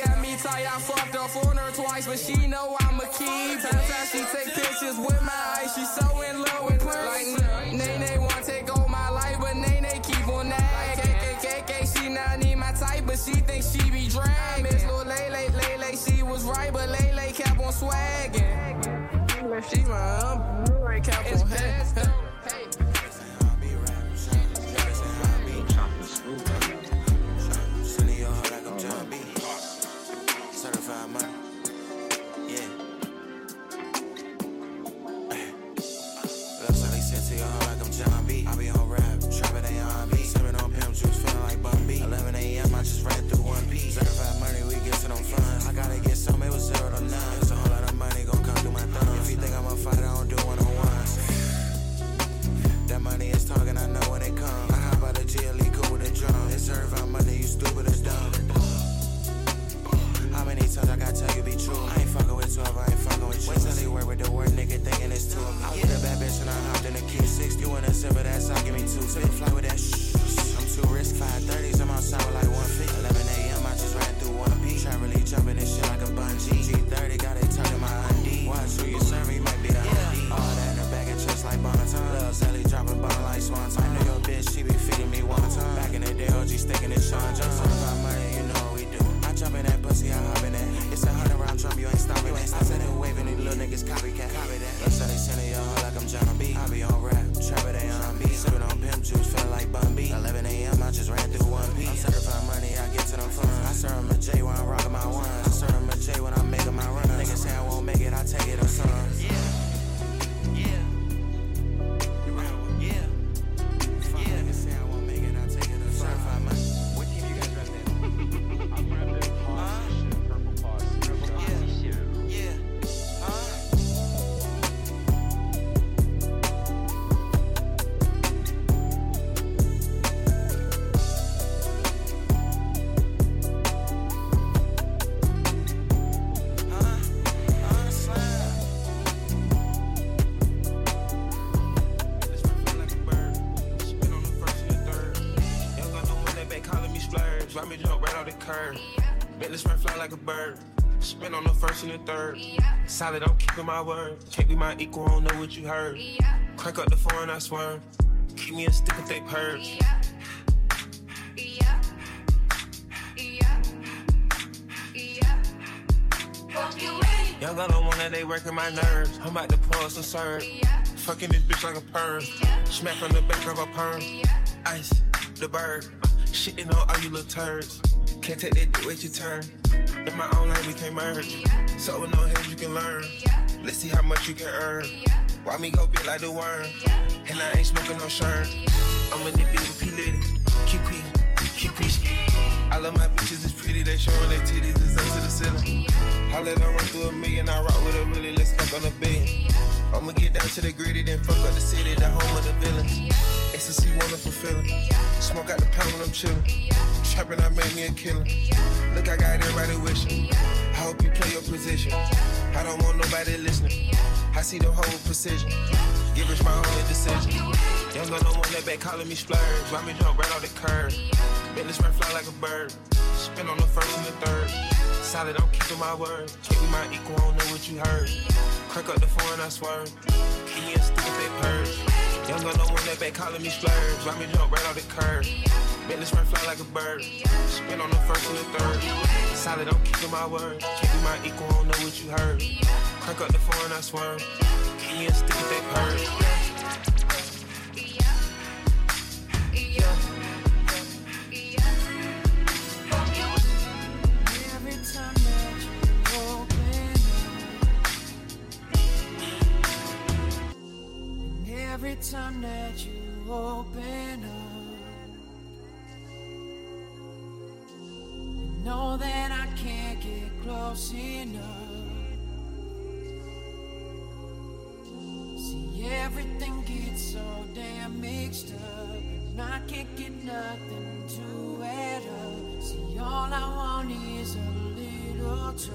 kept me tight. I fucked up on her twice, but she know I'm a keep. That's how she take pictures with my eyes. She so in love with her. Like, NaeNae want take over my life, but NaeNae keep on that. Like, KKKK, she not need my type, but she think she be dragging. Miss Lil Lele, Lele, she was right, but Lele kept on swagging. She my um, kept on head. shit on fun. I gotta get some, it was zero to none. It's a whole lot of money gon' come through my thumb. If you think I'm a fighter, I don't do one on ones. That money is talking, I know when it comes. I hop out of GLE, cool with a drum. It's served on Monday, you stupid as dumb. How many times I gotta tell you be true? I ain't fucking with 12, I ain't fucking with you. Wait till they work with the word, nigga, thinking it's two. I get a bad bitch and I hopped in a Q6. You in a zipper, that's all, give me two. Spit fly with that shh. I'm too risk, 530s, I'm outside with like 150 wanna be. Trap really jumping this shit like a bungee. G30 got it tucked in my ID. Watch who you serve, you might be the yeah. All that in the back and chest like Bonton. Lil Sally dropping bomb like Swanton. I knew your bitch, she be feeding me one time. Back in the day, OG sticking to Sean Johnson. About money, you know what we do. I jump in that pussy, I hop in that. It's a hundred round drum, you ain't stopping that. I said it waving, these little niggas copycat. Copy that. Lil Sally sending y'all like I'm Jon B. I be on rap, trap they on beat. Sipping on pimp juice, feel like Bun B. 11 a.m., I just ran through one piece. I'm get to them funds. I serve 'em a J when I'm rocking my ones. I serve 'em a J when I'm making my runs. Niggas say I won't make it, I take it, sons. My word. Can't be my equal, I don't know what you heard. Crank up the foreign, I swerve. Keep me a stick if they purge. Young got the one that they working my nerves. I'm about to pull some serve. Fucking this bitch like a perm. Smack on the back of a perm. Ice, the bird. Shitting on all you little turds. Can't take that dick, wait your turn. In my own lane, we can't merge. So with no hands, you can learn. Let's see how much you can earn. Why me go big like the worm? And I ain't smoking no shirt. I'm in the big with P. Litty. QP, QP. I love my bitches, it's pretty. They showing their titties, it's up to the ceiling. I let them run through a million. I rock with a really, let's fuck on a billion. I'ma get down to the gritty, then fuck up the city, the home of the villains. Ecstasy, wonderful feeling. Smoke out the pound when I'm chillin'. Trapping, I made me a killer. Look, I got everybody wishing. I hope you play your position. I don't want nobody listening. I see the whole precision. Give us my only decision. Young gun no one that back calling me splurge. Why me jump right off the curb? Bentley spring fly like a bird. Spin on the first and the third. Solid, I'm keeping my word. Be my equal, I don't know what you heard. Crack up the phone, I swear. Keep me a stick if they purge. Young gun no one that back calling me splurge. Why me jump right off the curb? Bentley spring fly like a bird. Spin on the first and the third. Solid, I'm keeping my word. Be my equal, I don't know what you heard. Crank up the phone, I. Keep me a stick if they purge. Time that you open up, you know that I can't get close enough. See, everything gets so damn mixed up, and I can't get nothing to add up. See, all I want is a little trust.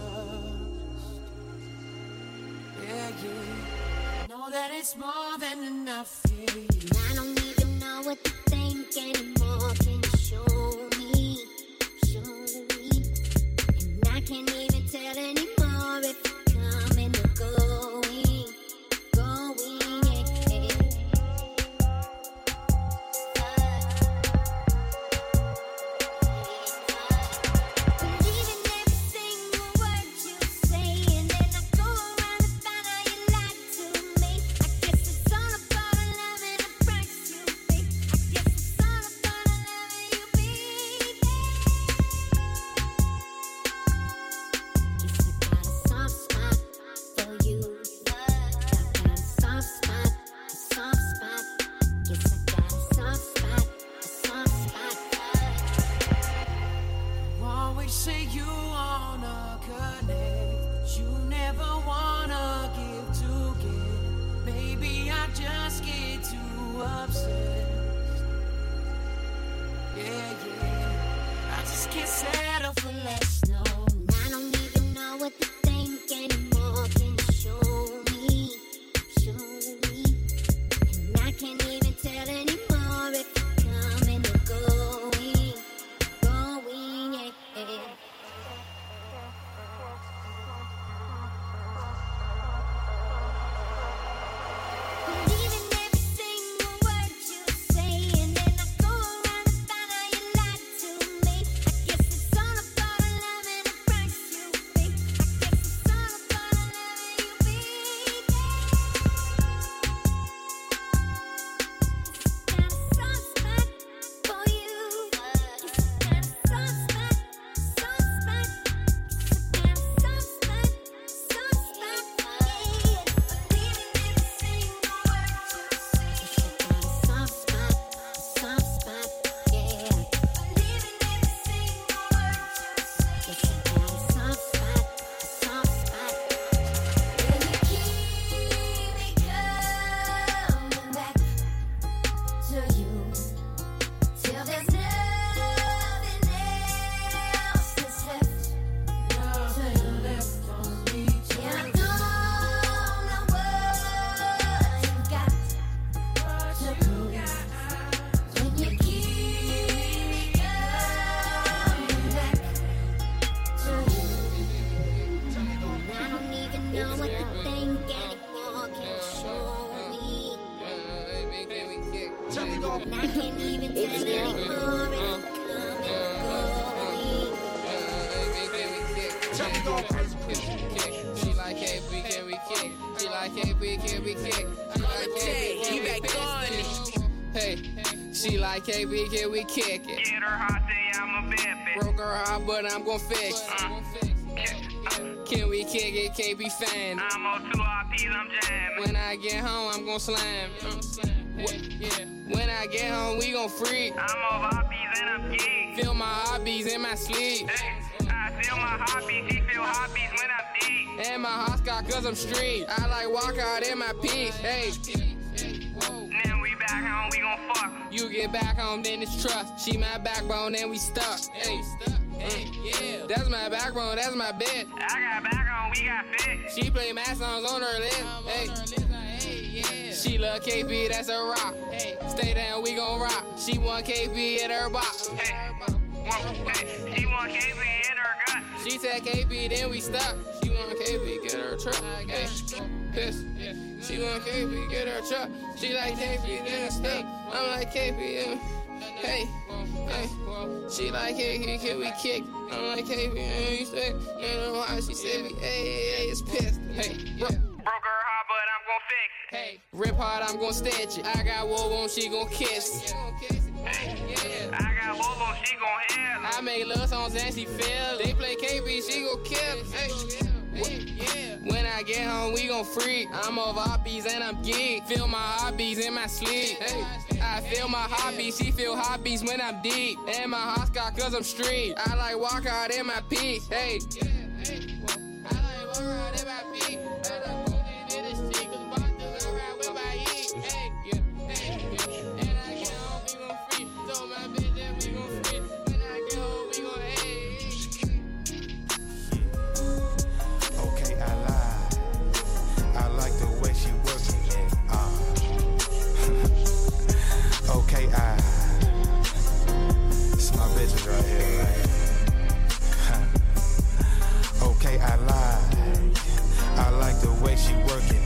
Yeah, yeah. That it's more than enough. Yeah, yeah. I don't even know what to think anymore. Can you show me? Show me. And I can't even tell anymore she KP, can we kick it? Get her hot, say I'm a bad bitch. Broke her heart, but I'm gon' fix it. Uh, can we kick it, KP fan? I'm on two RPs, I'm jamming. When I get home, I'm gon' slam. Wh- When I get home, we gon' freak. I'm off hobbies and I'm geek. Feel my hobbies in my sleep. I feel my hobbies, he feel hobbies when I'm deep. And my hotspot cause I'm street. I like walk out in my peak. Hey. Now we back home, we gon' fuck. You get back home, then it's trust. She my backbone, and we stuck. Hey. Hey, yeah. That's my backbone, that's my bed. I got back home, we got fit. She play my songs on her list. Hey. She love KP, that's a rock. Hey. Stay down, we gon' rock. She want KP in her box. hey She want KP in her gut. She said KP, then we stuck. She want KP, get her truck. Hey, piss. She want KP, get her truck. She like KP, then stuck. I'm like KP, hey, hey. She like KP, can we kick? I'm like KP, and we say, you know why she said we, hey, hey, it's pissed. Hey, bro. Broke her heart, but I'm gon' fix. Hey, rip hard, I'm gon' stitch it. I got wool on, she gon' kiss. Hey, I got Bobo, she gon' hear. I make love songs and she feel. They play KP, she gon' kill. Hey. When I get home, we gon' freak. I'm off hobbies and I'm geek. Feel my hobbies in my sleep. Hey. I feel my hobbies, she feel hobbies when I'm deep. And my hotspot cause I'm street. I like walk out in my peak. Hey. I like walk out in my. I lied. I like the way she working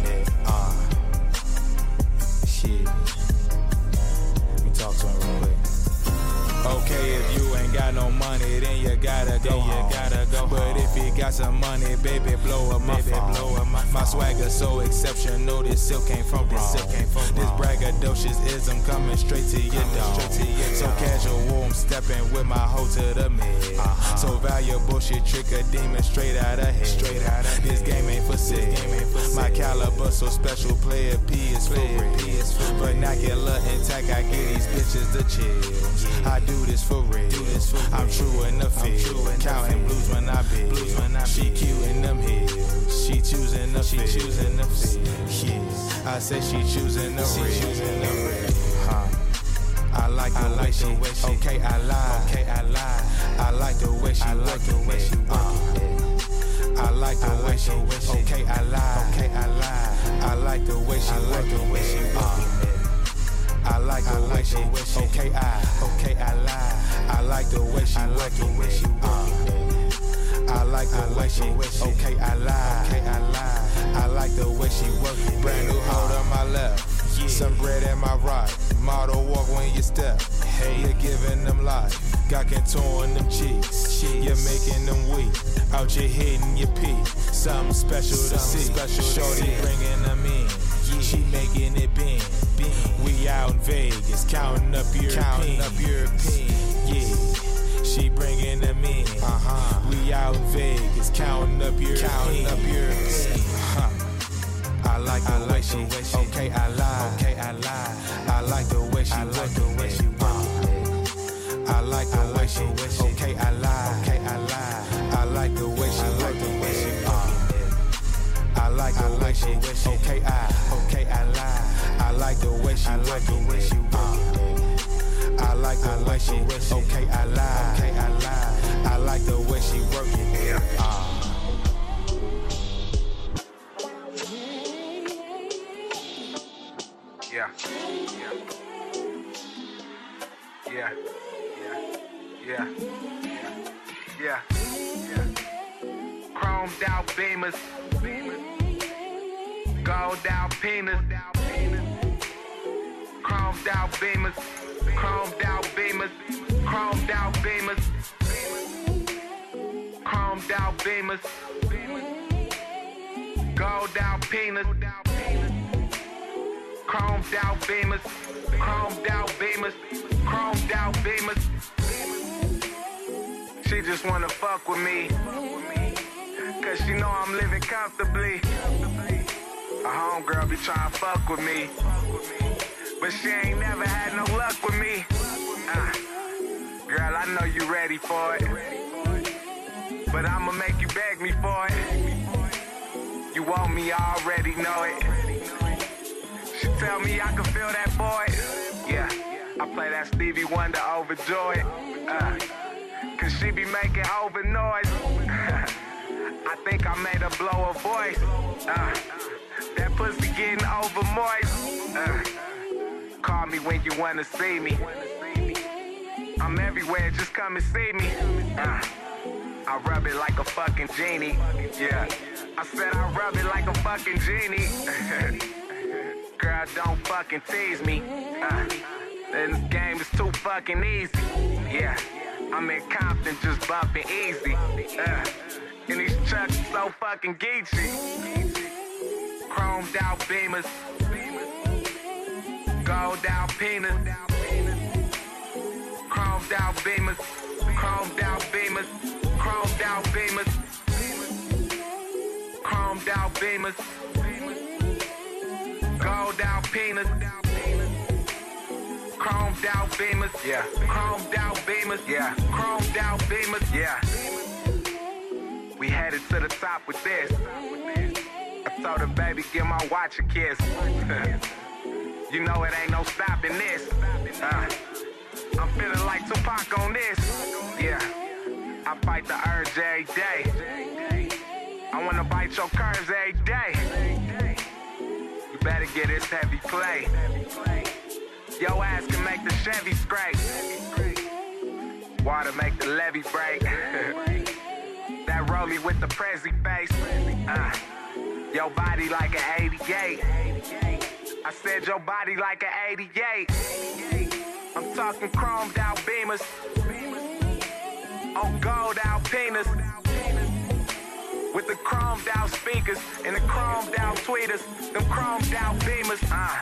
got no money, then you gotta go home. You gotta go but if you got some money, baby, blow up my phone. Blow up my, my swagger so exceptional. This silk came from this silk came from this braggadocious ism coming straight to your dome. So casual, I'm stepping with my hoe to the mid. So valuable, shit trick a demon straight out of head. Straight out of this game ain't for sick. Game ain't for my caliber so special. Player P is for. Vernacular intact, I get these bitches the chill. I do this for real. I'm true in the field. Counting blues when I be blues bid. She cute in them heels. She choosing the she choosing the field. Yeah, I say she choosing the real. choosing the real. Huh. I like the way she, okay, I lie. Okay, I lie. I like the way she work the way she work uh, I like the way she, okay, I lie. Okay, I lie. I like the way she work the way she work she, okay, I, okay, I lie. I like the way she work the way she I like the way she, okay, I lie. Okay, I lie. I like the way she work it. Brand new hold on my left. Some bread at my right. Model walk when you step. Hey, you're giving them life. Got contour in them cheeks. You're making them weak. Out your head and your peak. Something special to see. Special Shorty bringing them in. She making it bend. Out in Vegas, counting up European. Counting up European. Yeah. She bringing them in. Uh-huh. We out in Vegas, counting up European. Counting up European. Huh. I like the way she, okay, I lie. Okay, I lie. I like the way she work the way she work I like the way she, okay, I lie. Okay, I lie. I like the way she work the way she work I like the way she, okay, I, okay, I lie. I like the way she work the way she work I like the way she, okay, I lie. Okay, I lie. I like the way she working it. Uh. Yeah. Yeah. Yeah. Yeah. Yeah. Yeah. Chromed out beamers. Gold Alpinas. Chromed out beamers, chromed out beamers, chromed out beamers, chromed out beamers, gold out peanuts, chromed out beamers, chromed out beamers, chromed out beamers. She just wanna fuck with me. Cause she know I'm living comfortably. A homegirl be trying to fuck with me. But she ain't never had no luck with me. Uh, girl, I know you ready for it. But I'ma make you beg me for it. You want me, already know it. She tell me I can feel that boy. Yeah, I play that Stevie Wonder overjoyed. Uh, Cause she be making over noise. *laughs* I think I made her blow her voice. Uh, that pussy getting over moist. Uh, call me when you wanna see me. I'm everywhere, just come and see me. Uh, I rub it like a fucking genie. Yeah, I said I rub it like a fucking genie. *laughs* Girl, don't fucking tease me. Uh, this game is too fucking easy. Yeah, I'm in Compton, just bumping easy. Uh, and these trucks so fucking geeky. Chromed out beamers, gold out peanuts. Chromed out beamers, chromed out beamers, chromed out beamers, chromed out beamers, gold Alpinas. Chromed out beamers, yeah. Chromed out beamers, yeah. Chromed out beamers, yeah. We headed to the top with this. I told her, baby, give my watch a kiss. *laughs* you know it ain't no stopping this. Uh, I'm feeling like Tupac on this. Yeah, I fight the urge every day. I wanna bite your curves every day. You better get this heavy play. Your ass can make the Chevy scrape. Water make the levee break. *laughs* that rollie with the Prezi face. Uh, your body like an 88. I said your body like an 88. I'm talking chromed out beamers. On gold Alpinas. With the chromed out speakers and the chromed out tweeters. Them chromed out beamers. Uh,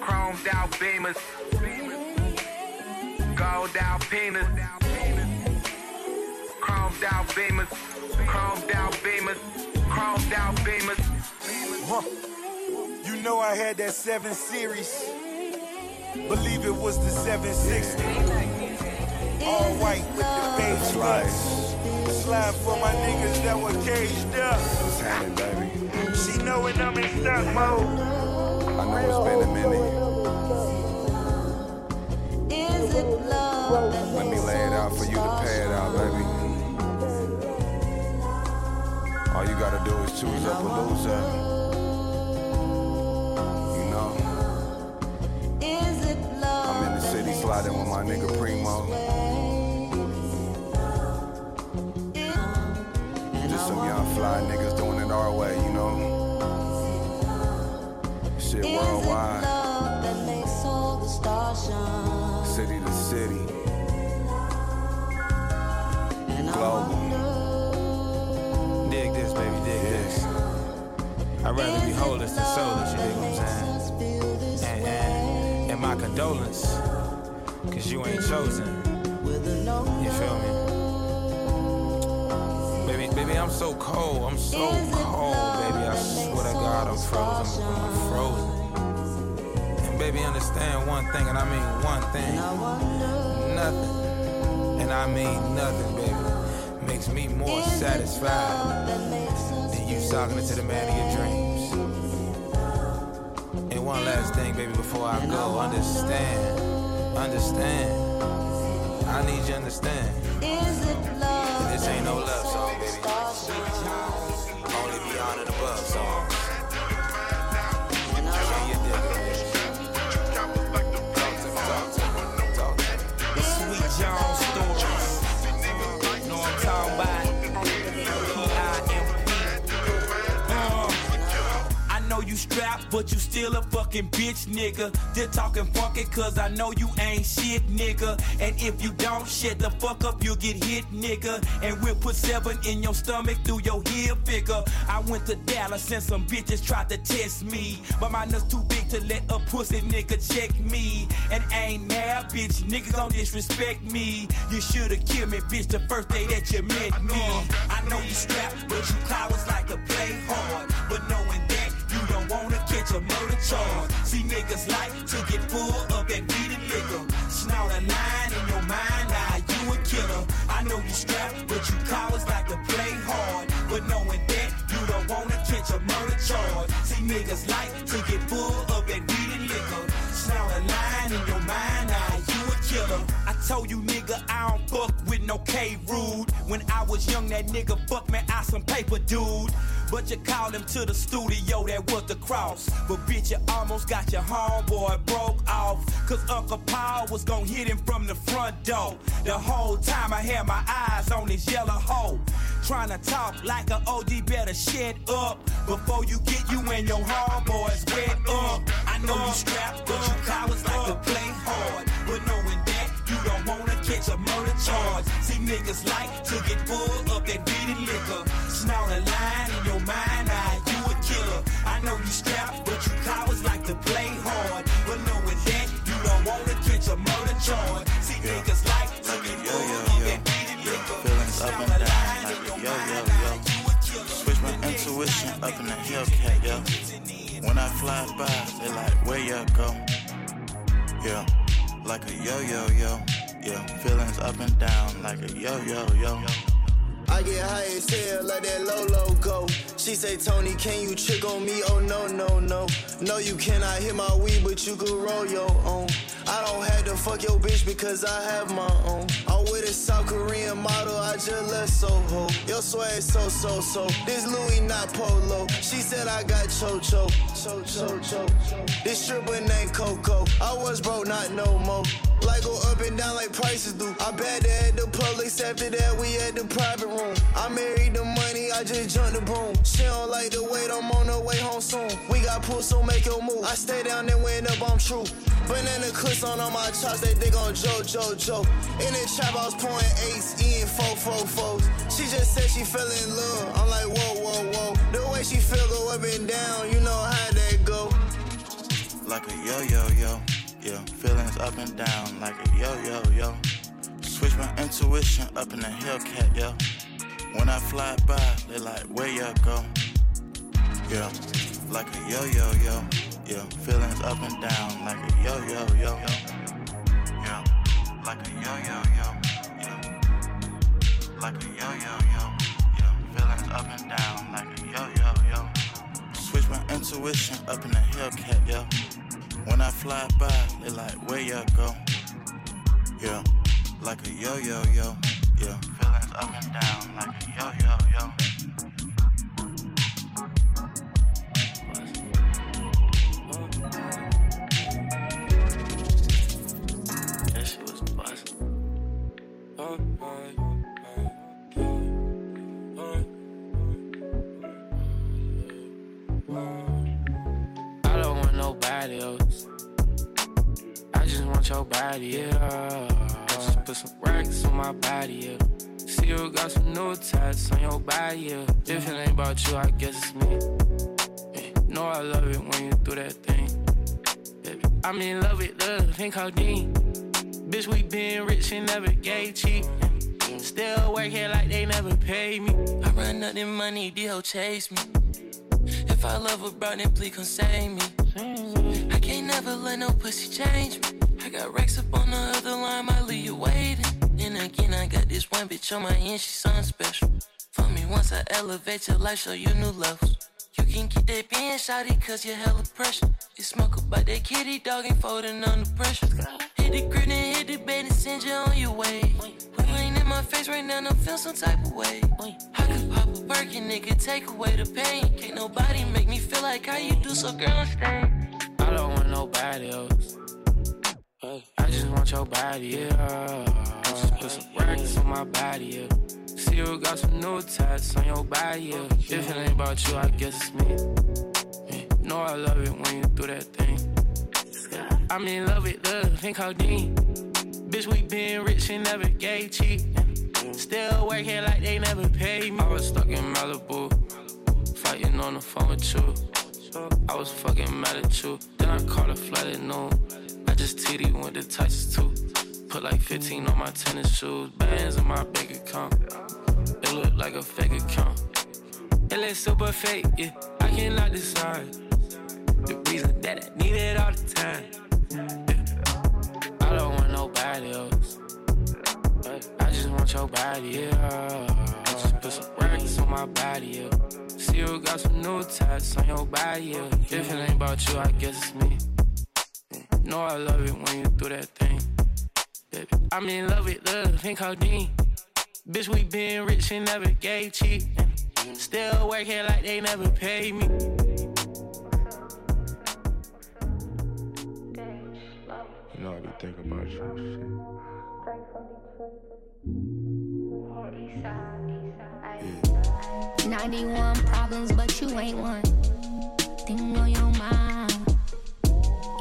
chromed out beamers. Gold out penis. Chromed out beamers. Chromed out beamers. Chromed out beamers. Huh. You know I had that 7 series. Believe it was the 760. All white with the beige nuts. Slide for my niggas that were caged up. What's happening, baby? She know when I'm in stuck mode. I know it's been a minute. Let me lay it out for you to pay it out, baby. All you gotta do is choose up or lose up. Sliding with my nigga Premo. Just some young fly niggas doing it our way, you know? Shit worldwide. City to city. Global. Dig this, baby, dig this. I'd rather be holeless than soulless, you dig what I'm saying? And, and, and my condolence, cause you ain't chosen. You feel me? Baby, baby, I'm so cold, I'm so cold, baby. I swear to God, I'm frozen, I'm frozen. And baby, understand one thing, and I mean one thing. Nothing, and I mean nothing, baby, makes me more satisfied than you talking to the man of your dreams. And one last thing, baby, before I go, understand, understand. I need you to understand. that This ain't no love P-I-M-P. I know you strapped strap, but you still a fucking bitch, nigga. Just talking funky, cause I know you ain't shit, nigga. And if you don't shut the fuck up, you'll get hit, nigga. And we'll put seven in your stomach through your heel figure. I went to Dallas and some bitches tried to test me. But my nuts too big to let a pussy nigga check me. And ain't mad, bitch. Niggas don't disrespect me. You should've killed me, bitch, the first day that you met me. I know you strapped, but you cowards like to play hard. But knowing that you don't wanna catch a murder charge. See niggas like to get full up and beat weed liquor. Snout a line in your mind, now you a killer. I know you strapped, but you cowards like to play hard. But knowing that you don't wanna catch a murder charge. See niggas like to get told you nigga I don't fuck with no K rude. When I was young, that nigga fucked me out some paper, dude. But you called him to the studio, that was the cross. But bitch, you almost got your homeboy broke off. Cause Uncle Paul was gon' hit him from the front door. The whole time I had my eyes on this yellow hoe. Trying to talk like an OD, better shut up. Before you get you and your homeboys wet up. I know you strapped, but you cowards like to play hard. Don't wanna catch a murder charge. See niggas like to get full of that beating liquor. A line in your mind, now you a killer. I know you strapped, but you cowards like to play hard. But knowing that you don't wanna catch a murder charge. See niggas like to get full of that beating liquor. Feelings up and down like yo yo yo. Switch my intuition up in the Hellcat, yo. When I fly by, they like, where you go? Yeah, like a yo yo yo. Yeah, feelings up and down like a yo yo yo. I get high as hell, let that low go. She say, Tony, can you trick on me? Oh no, no, no. No, you cannot hit my weed, but you could roll your own. I don't have to fuck your bitch because I have my own. I'm with a South Korean model, I just left Soho. Your swag so so so. This Louis not polo. She said I got cho cho. Cho cho. This stripper named Coco. I was broke, not no more. Like go up and down like prices do. I bet that at the Publix after that we at the private room. I married the money, I just jumped the broom. She don't like the wait, I'm on the way home soon. We got pulled, so make your move. I stay down and went up, I'm true. Banana clips on all my chops, they dig on Joe, Joe, Joe. In the trap, I was pouring eights, eating four, four, fours. She just said she fell in love. I'm like, whoa, whoa, whoa. The way she feel go up and down, you know how that go. Like a yo yo yo. Yeah, feelings up and down like a yo yo yo. Switch my intuition up in the Hellcat, yo. When I fly by, they like, where you go? Yeah, like a yo yo yo. Yeah, feelings up and down like a yo yo yo. Yeah, like a yo yo yo. Yeah, like a yo yo yo. Yeah, feelings up and down like a yo yo yo. Switch my intuition up in the Hellcat, yo. When I fly by, they like, where you go? Yeah, like a yo yo yo. Yeah, up and down like a yo yo yo. I don't want nobody else. I just want your body, yeah. Put some racks on my body, yeah. See you got some new tats on your body, yeah. If it ain't about you, I guess it's me. Yeah, know I love it when you do that thing. Yeah, I'm in love with love and codeine. Bitch, we been rich and never gave cheap. Still work here like they never paid me. I run the money, hoe chase me. If I love a bro, then please come save me. I can't never let no pussy change me. I got racks up on the other line, might leave you waiting. Then again, I got this one bitch on my end, she something special. For me, once I elevate your life, show you new levels. You can keep that being shawty, cause you're hella pressure. You smoke about that kitty dog ain't folding under pressure. Hit the grid and hit the bed and send you on your way. You ain't in my face right now, I feel some type of way. I could pop a Birkin, nigga, take away the pain. Can't nobody make me feel like how you do, so girl, stay. I don't want nobody else. I just want your body, yeah. Just put some racks on my body, yeah. See you got some new tats on your body, yeah. If it ain't about you, I guess it's me. Yeah. Know I love it when you do that thing. I'm in love with love and codeine. Bitch, we been rich and never gave cheap. Still working like they never paid me. I was stuck in Malibu, fighting on the phone with you. I was fucking mad at you. Then I caught a flight at noon. I just TD went to Texas too. Put like 15 on my tennis shoes. Bands on my bank account. It look like a fake account. It looks super fake, yeah. I cannot decide. The reason that I need it all the time. Yeah. I don't want nobody else. I just want your body, yeah. I just put some racks on my body, yeah. See you got some new tats on your body, yeah. If it ain't about you, I guess it's me. Yeah. Know I love it when you do that thing. Baby, I'm in love with love and codeine. Bitch, we been rich and never gave cheap. Still working like they never paid me. You know I be thinking about you. Shit. 91 problems, but you ain't one. Thing on your mind.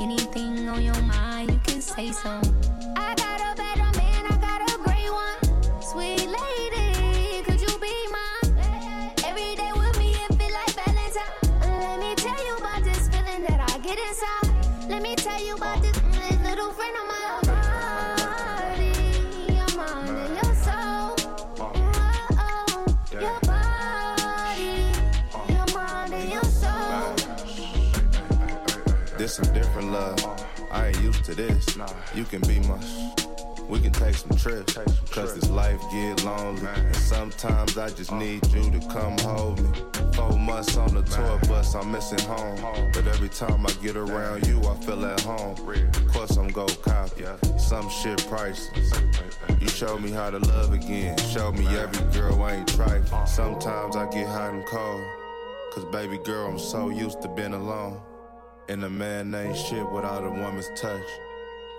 Anything on your mind, you can say so. I got a better man, I got a great one. Sweet lady, This some different love. I ain't used to this. You can be my. We can take some trips. Cause this life get lonely. And sometimes I just need you to come hold me. Four months on the tour bus, I'm missing home. But every time I get around you, I feel at home. Of course, I'm go copy. Some shit priceless. You show me how to love again. Show me every girl I ain't trifling. Sometimes I get hot and cold. Cause baby girl, I'm so used to being alone. And a man ain't shit without a woman's touch.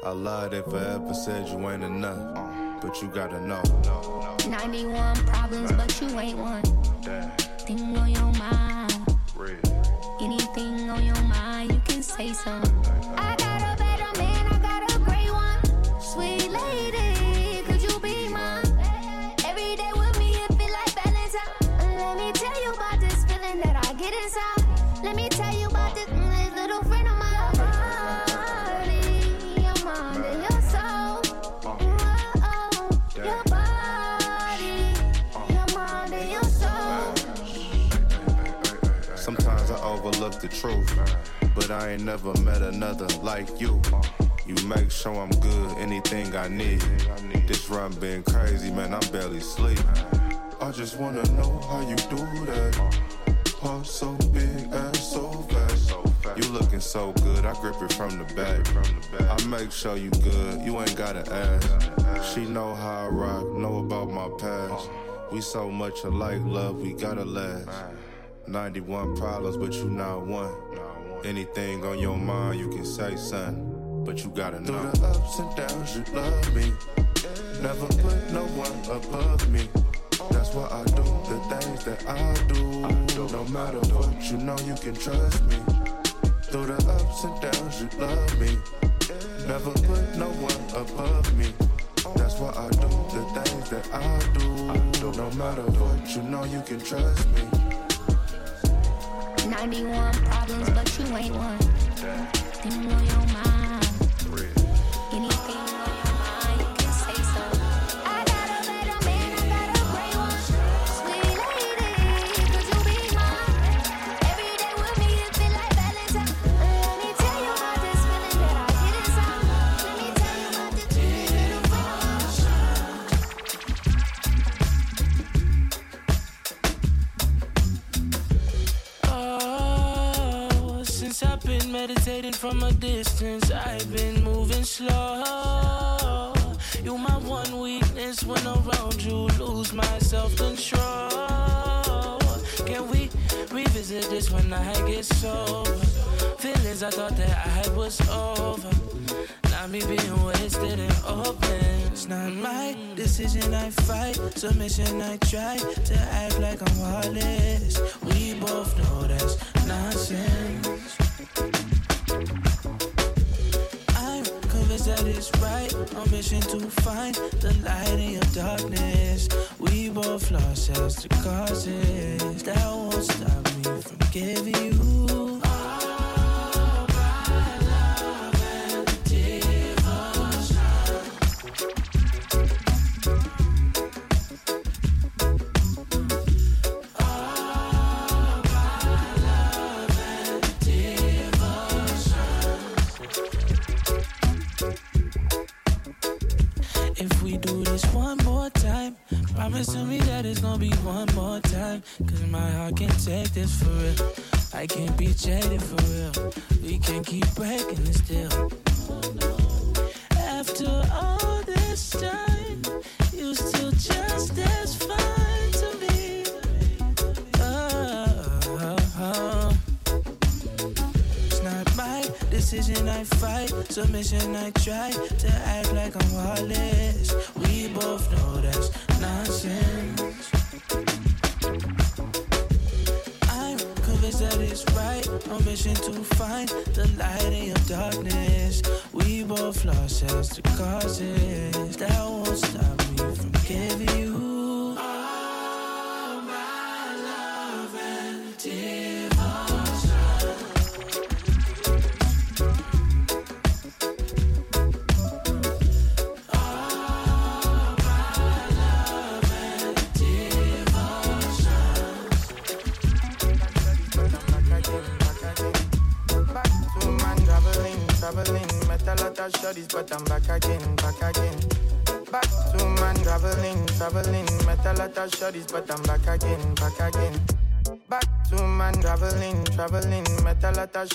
I lied if I ever said you ain't enough. But you gotta know. 91 problems, but you ain't one. Thing on your mind. Anything on your mind, you can say so. I truth. But I ain't never met another like you. You make sure I'm good, anything I need. This run been crazy, man, I'm barely sleep. I just wanna know how you do that. Heart so big, ass so fast. You looking so good, I grip it from the back. I make sure you good, you ain't gotta ask. She know how I rock, know about my past. We so much alike, love, we gotta last. 91 problems, but you not one. Anything on your mind, you can say son, but you gotta know. Through the ups and downs, you love me. Never put no one above me. That's why I do the things that I do. No matter what, you know you can trust me. Through the ups and downs, you love me. Never put no one above me. That's why I do the things that I do. No matter what, you know you can trust me. 91 problems, but you ain't one. Thing on your mind. A distance, I've been moving slow. You my one weakness when around you, lose my self control. Can we revisit this when I get sober? Feelings I thought that I had was over. Now me being wasted and open. It's not my decision, I fight. Submission, I try to act like I'm heartless. We both know that's nonsense. It's right. On mission to find the light in your darkness. We both lost ourselves to causes that won't stop me from giving you.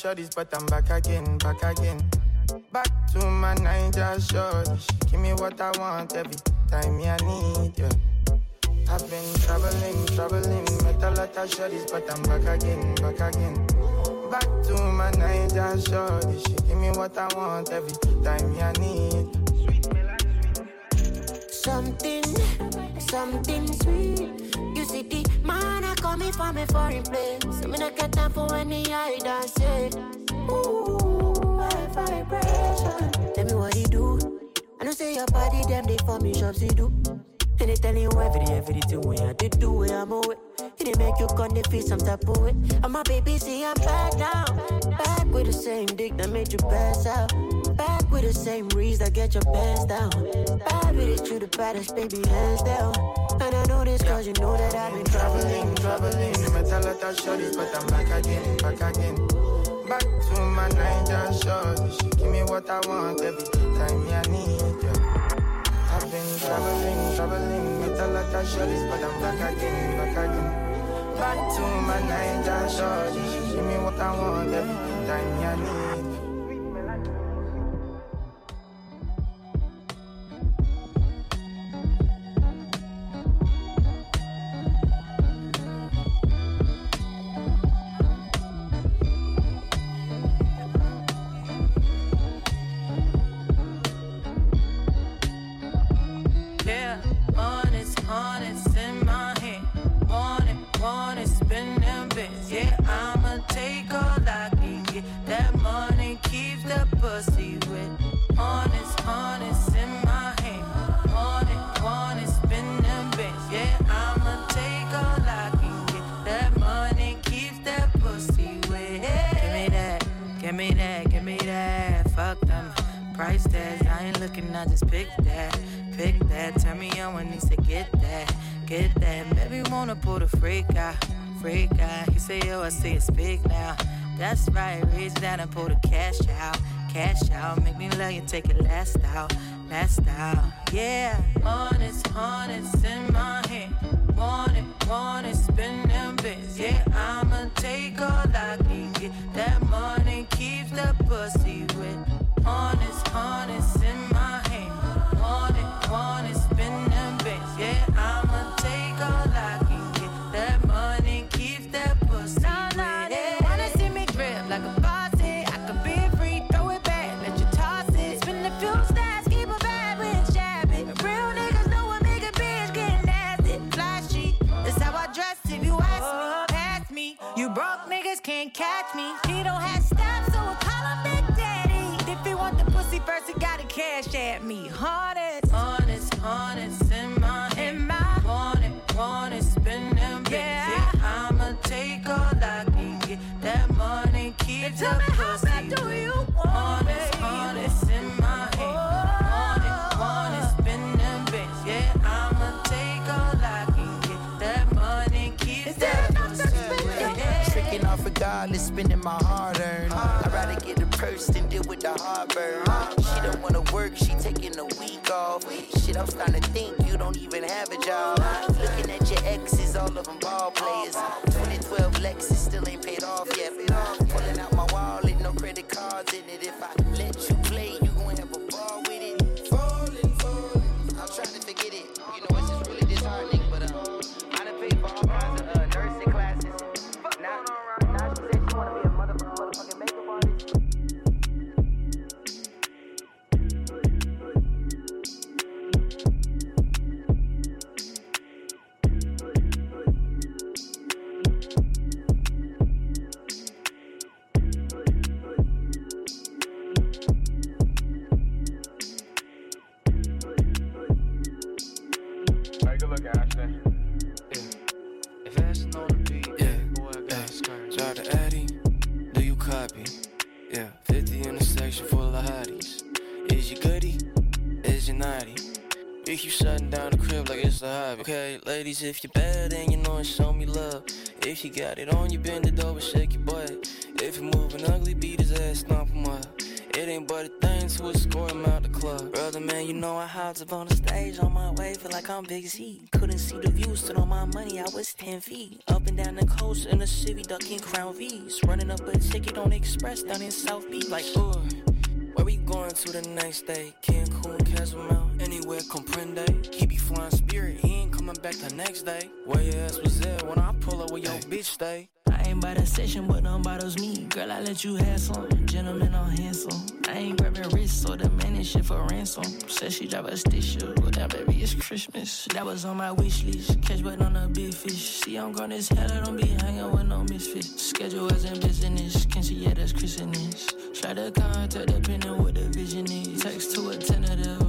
Shorties, but I'm back again, back again. Back to my Niger shorty. She give me what I want every time I need you. I've been traveling, traveling, met a lot of shorties, but I'm back again, back again. Back to my Niger shorty. She give me what I want every time I need. Something, something sweet. You see the man I call me from a foreign place. So me not get time for any I dance it. Ooh, high vibration. Tell me what he do. I know say your body them they for me shops he do. And they tell you every day, everything when I did do it, I'm away. They make you come, they feel some type of way. And my baby see I'm back now. Back with the same dick that made you pass out. Back with the same reason that get your pants down. Bad with it, you the baddest, baby, hands down. And I know this cause you know that I've been traveling, traveling. Met a lot of shorties, but I'm back again, back again. Back to my Niger shorty. She give me what I want every time I need you. I've been traveling, traveling. Met a lot of shorties, but I'm back again, back again. Back to my Niger shorty. She give me what I want every time I need I just pick that. Pick that, turn me on when he say get that, get that. Baby wanna pull the freak out, freak out. He say yo, I see it speak now. That's right, reach down and pull the cash out, cash out. Make me love you, take it last out, last out. Yeah, honest, honest in my hand. Want it, want it, spend them bits. Yeah, I'ma take all I can get. That money keeps the pussy. Honest, honest catch me. He don't have regardless, spending my hard earned. I'd rather get a purse than deal with the heartburn. She don't wanna work, she taking a week off. Shit, I'm starting to think you don't even have a job. Looking at your exes, all of them ball players. 2012 Lexus still ain't paid off yet. Pulling out my wallet, no credit cards in it. If I If you're bad and you know it, show me love. If you got it on you, bend it over, shake your butt. If you're moving ugly, beat his ass, stomp him up. It ain't but a thing to escort him out the club. Brother, man, you know I hopped up on the stage on my way, feel like I'm big he. Couldn't see the view, stood on my money, I was 10 feet. Up and down the coast in the city, ducking Crown V's. Running up a ticket on Express down in South Beach, like, uh, where we going to the next day? Cancun, Cozumel, anywhere comprende. He be flying spirit, he coming back the next day. Where your ass was at when I pull up where your bitch stay? I ain't by the session, but them bottles me. Girl, I let you have some. Gentlemen, I'm handsome. I ain't grabbing wrists, so the man is shit for ransom. Said she drive a stitch, well, that baby, it's Christmas. That was on my wish list. Catch but on a big fish. See, I'm grown as hell, I don't be hanging with no misfits. Schedule as in business. Can see, yeah, that's Christmas. Try to contact depending what the vision is. Text to a tentative,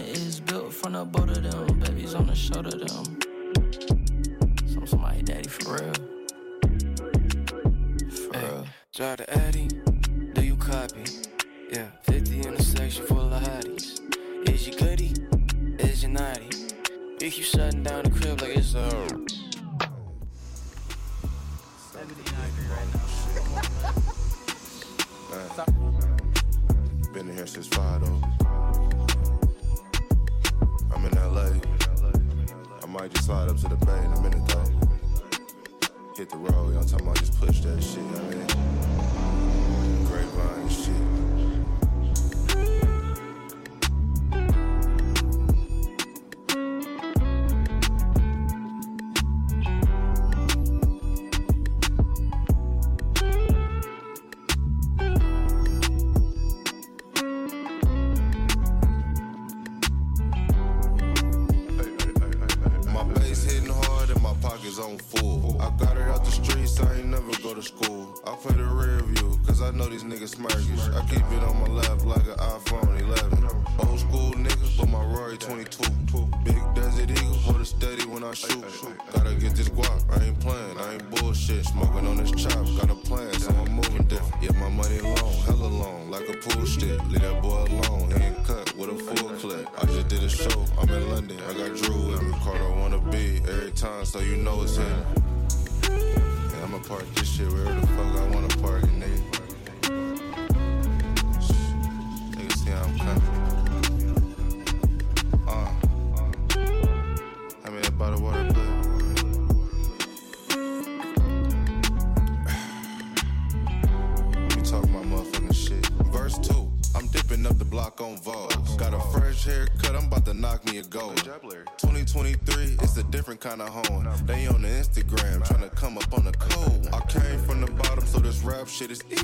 low like a tenant is. Built from the boat of them. Babies on the shoulder, them. Some somebody daddy for real. For Hey, Try to Addy, do you copy? Yeah, 50 in a section full of hotties. Is you goody? Is you naughty? We keep shutting down the crib like it's a Right now Been in here since five though. I'm in LA. I might just slide up to the bay in a minute though. Hit the road, I'm talking about just push that shit. I mean, grapevine shit. A different kind of home. They on the Instagram, trying to come up on the code. I came from the bottom, so this rap shit is easy.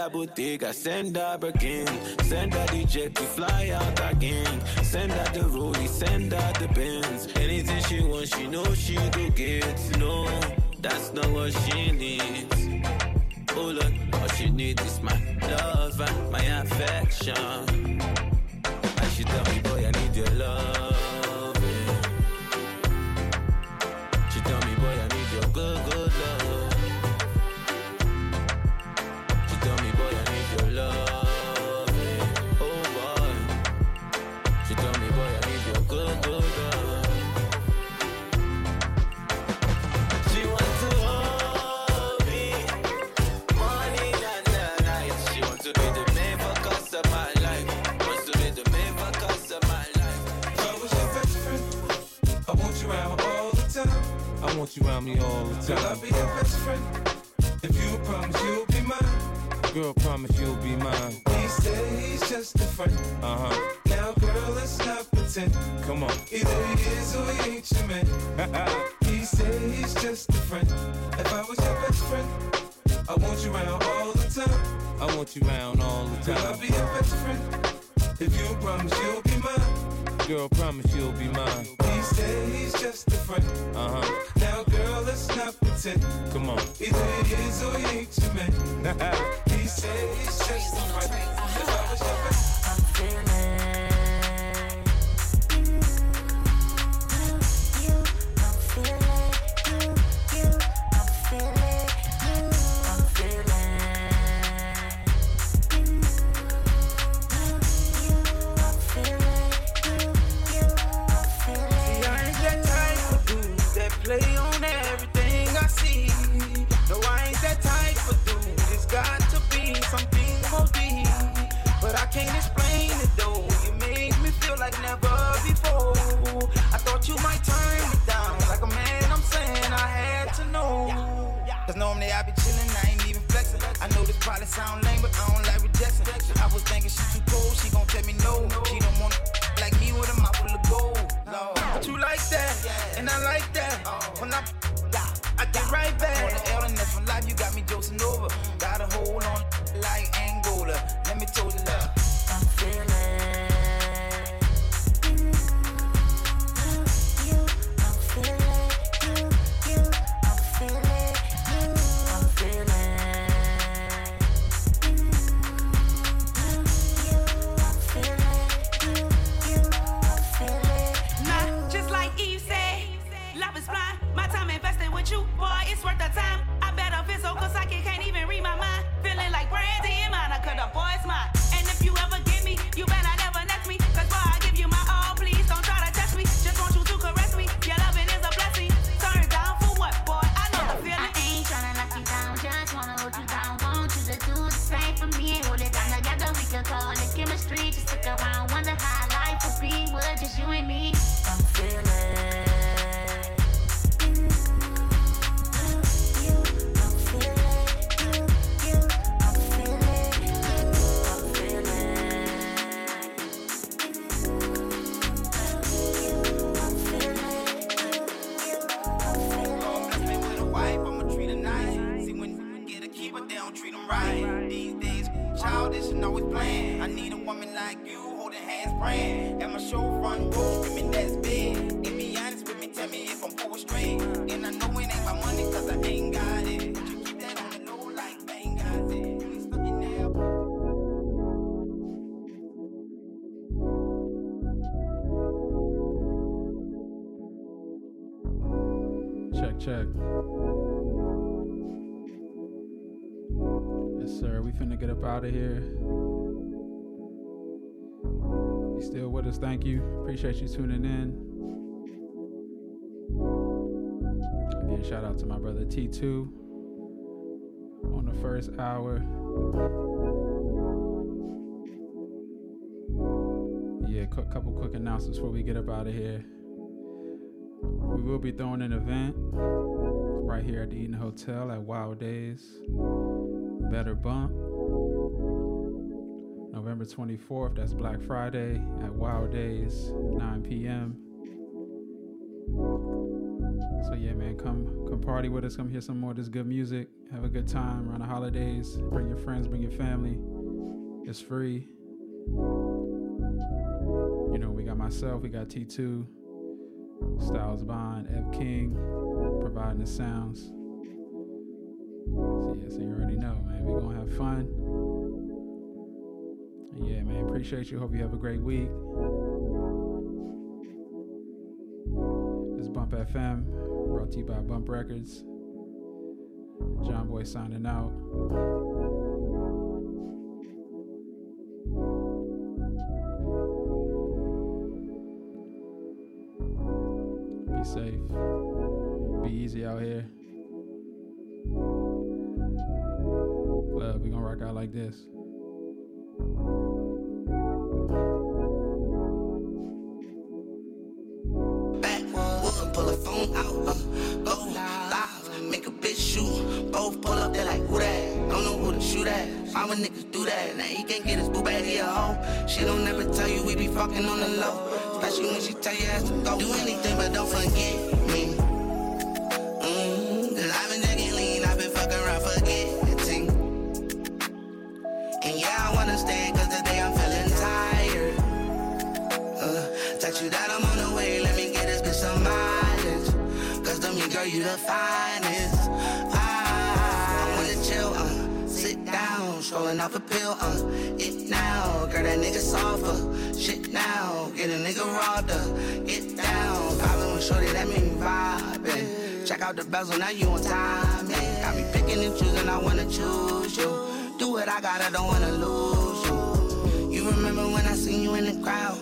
her Bottega, send her Birkin, send her the jet, to fly out again. Send her the Rollie, send her the Benz. Anything she wants, she knows she do get. No, that's not what she needs. Hold Lord, all she needs is my I'll be your best friend. If you promise you'll be mine. Girl, promise you'll be mine. He said he's just a friend. Uh huh. Now, girl, let's not pretend. Come on. Either he is or he ain't your man. *laughs* he said he's just a friend. If I was your best friend, I want you around all the time. I want you around all the time. Girl, I'll be your best friend. If you promise you'll be mine. Girl, promise you'll be mine. He said he's just a friend. Uh huh. Now, girl, let's not pretend. Come on. Either he is or he ain't your man. *laughs* he said he's just a friend. Uh-huh. If I was your friend, I'm feeling. never before. I thought you might turn me down. Like a man, I'm saying I had to know. Cause normally I be chillin', I ain't even flexin'. I know this probably sound lame, but I don't like rejection. I was thinking she too cold, she gon' tell me no. She don't want like me with a mouth full of gold. But you like that, and I like that. When I I get right back. On the L and that's from life, you got me dosing over. Got a hold on like Angola. Let me tell you love. I'm feeling. You, boy, it's worth the time. I better feel so cause I can, can't even read my mind. Feeling like Brandy and Monica, the boy's mine. Out of here. You still with us? Thank you. Appreciate you tuning in. Again, shout out to my brother T2 on the first hour. Yeah, a couple quick announcements before we get up out of here. We will be throwing an event right here at the Eaton Hotel at Wild Days. Better Bump. November 24th, that's Black Friday at Wild Days, 9 p.m. So yeah, man, come come party with us. Come hear some more of this good music. Have a good time around the holidays. Bring your friends, bring your family. It's free. You know, we got myself, we got T2, Styles Bond, Ev King, providing the sounds. So yeah, so you already know, man. We're gonna have fun. Yeah, man. Appreciate you. Hope you have a great week. This is Bump FM, brought to you by Bump Records. Jawn Boy signing out. Be safe. Be easy out here. Love, we gonna rock out like this. Why would niggas do that? Now he can't get his boo back, he a hoe. She don't never tell you we be fucking on the low. Especially when she tell you ass to go. Do anything, but don't forget me. Mm, Cause I've been drinking lean, I've been fucking around forgetting. And yeah, I wanna stay, cause today I'm feeling tired. Uh, text you that I'm on the way, let me get this bitch some mileage. Cause me, girl, you the finest. Scrolling off a pill, uh, it now. Girl, that nigga softer, shit now. Get a nigga uh, get down. Vibing with shorty, that mean vibing. Check out the bezel, now you on time, yeah. Got me picking and choosing, I wanna choose you. Do what I got, I don't wanna lose you. You remember when I seen you in the crowd?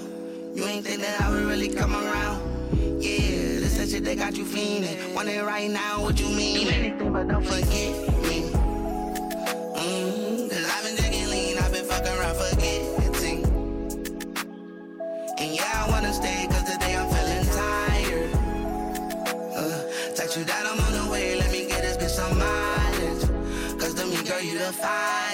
You ain't think that I would really come around. Yeah, this that shit that got you fiending. Want it right now, what you mean? Do anything but don't forget fucking around forgetting. And yeah, I wanna stay, cause today I'm feeling tired. Uh, text you that I'm on the way, let me get this bitch some mileage. Cause to me, girl, you the finest.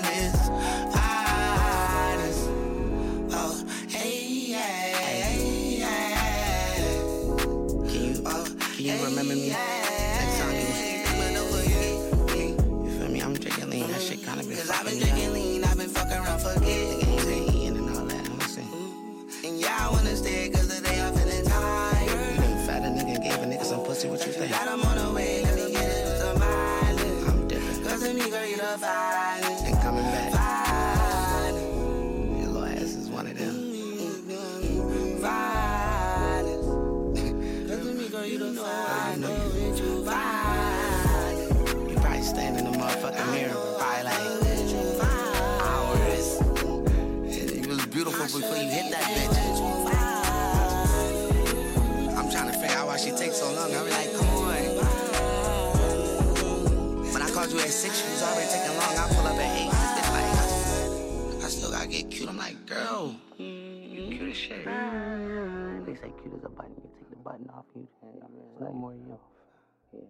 And coming back. Finest. Your little ass is one of them. Finest. Cause me, girl, you the finest. With you, probably stand in the motherfucking mirror, probably like hours. You was beautiful before you hit that bitch. I'm trying to figure out why she takes so long. I was like, come on. You at six, you was already taking long. I pull up at eight. This bitch like, I, I still gotta get cute. I'm like, girl, you cute as shit. They say cute as a button. You take the button off, you. There's no more you. Yeah.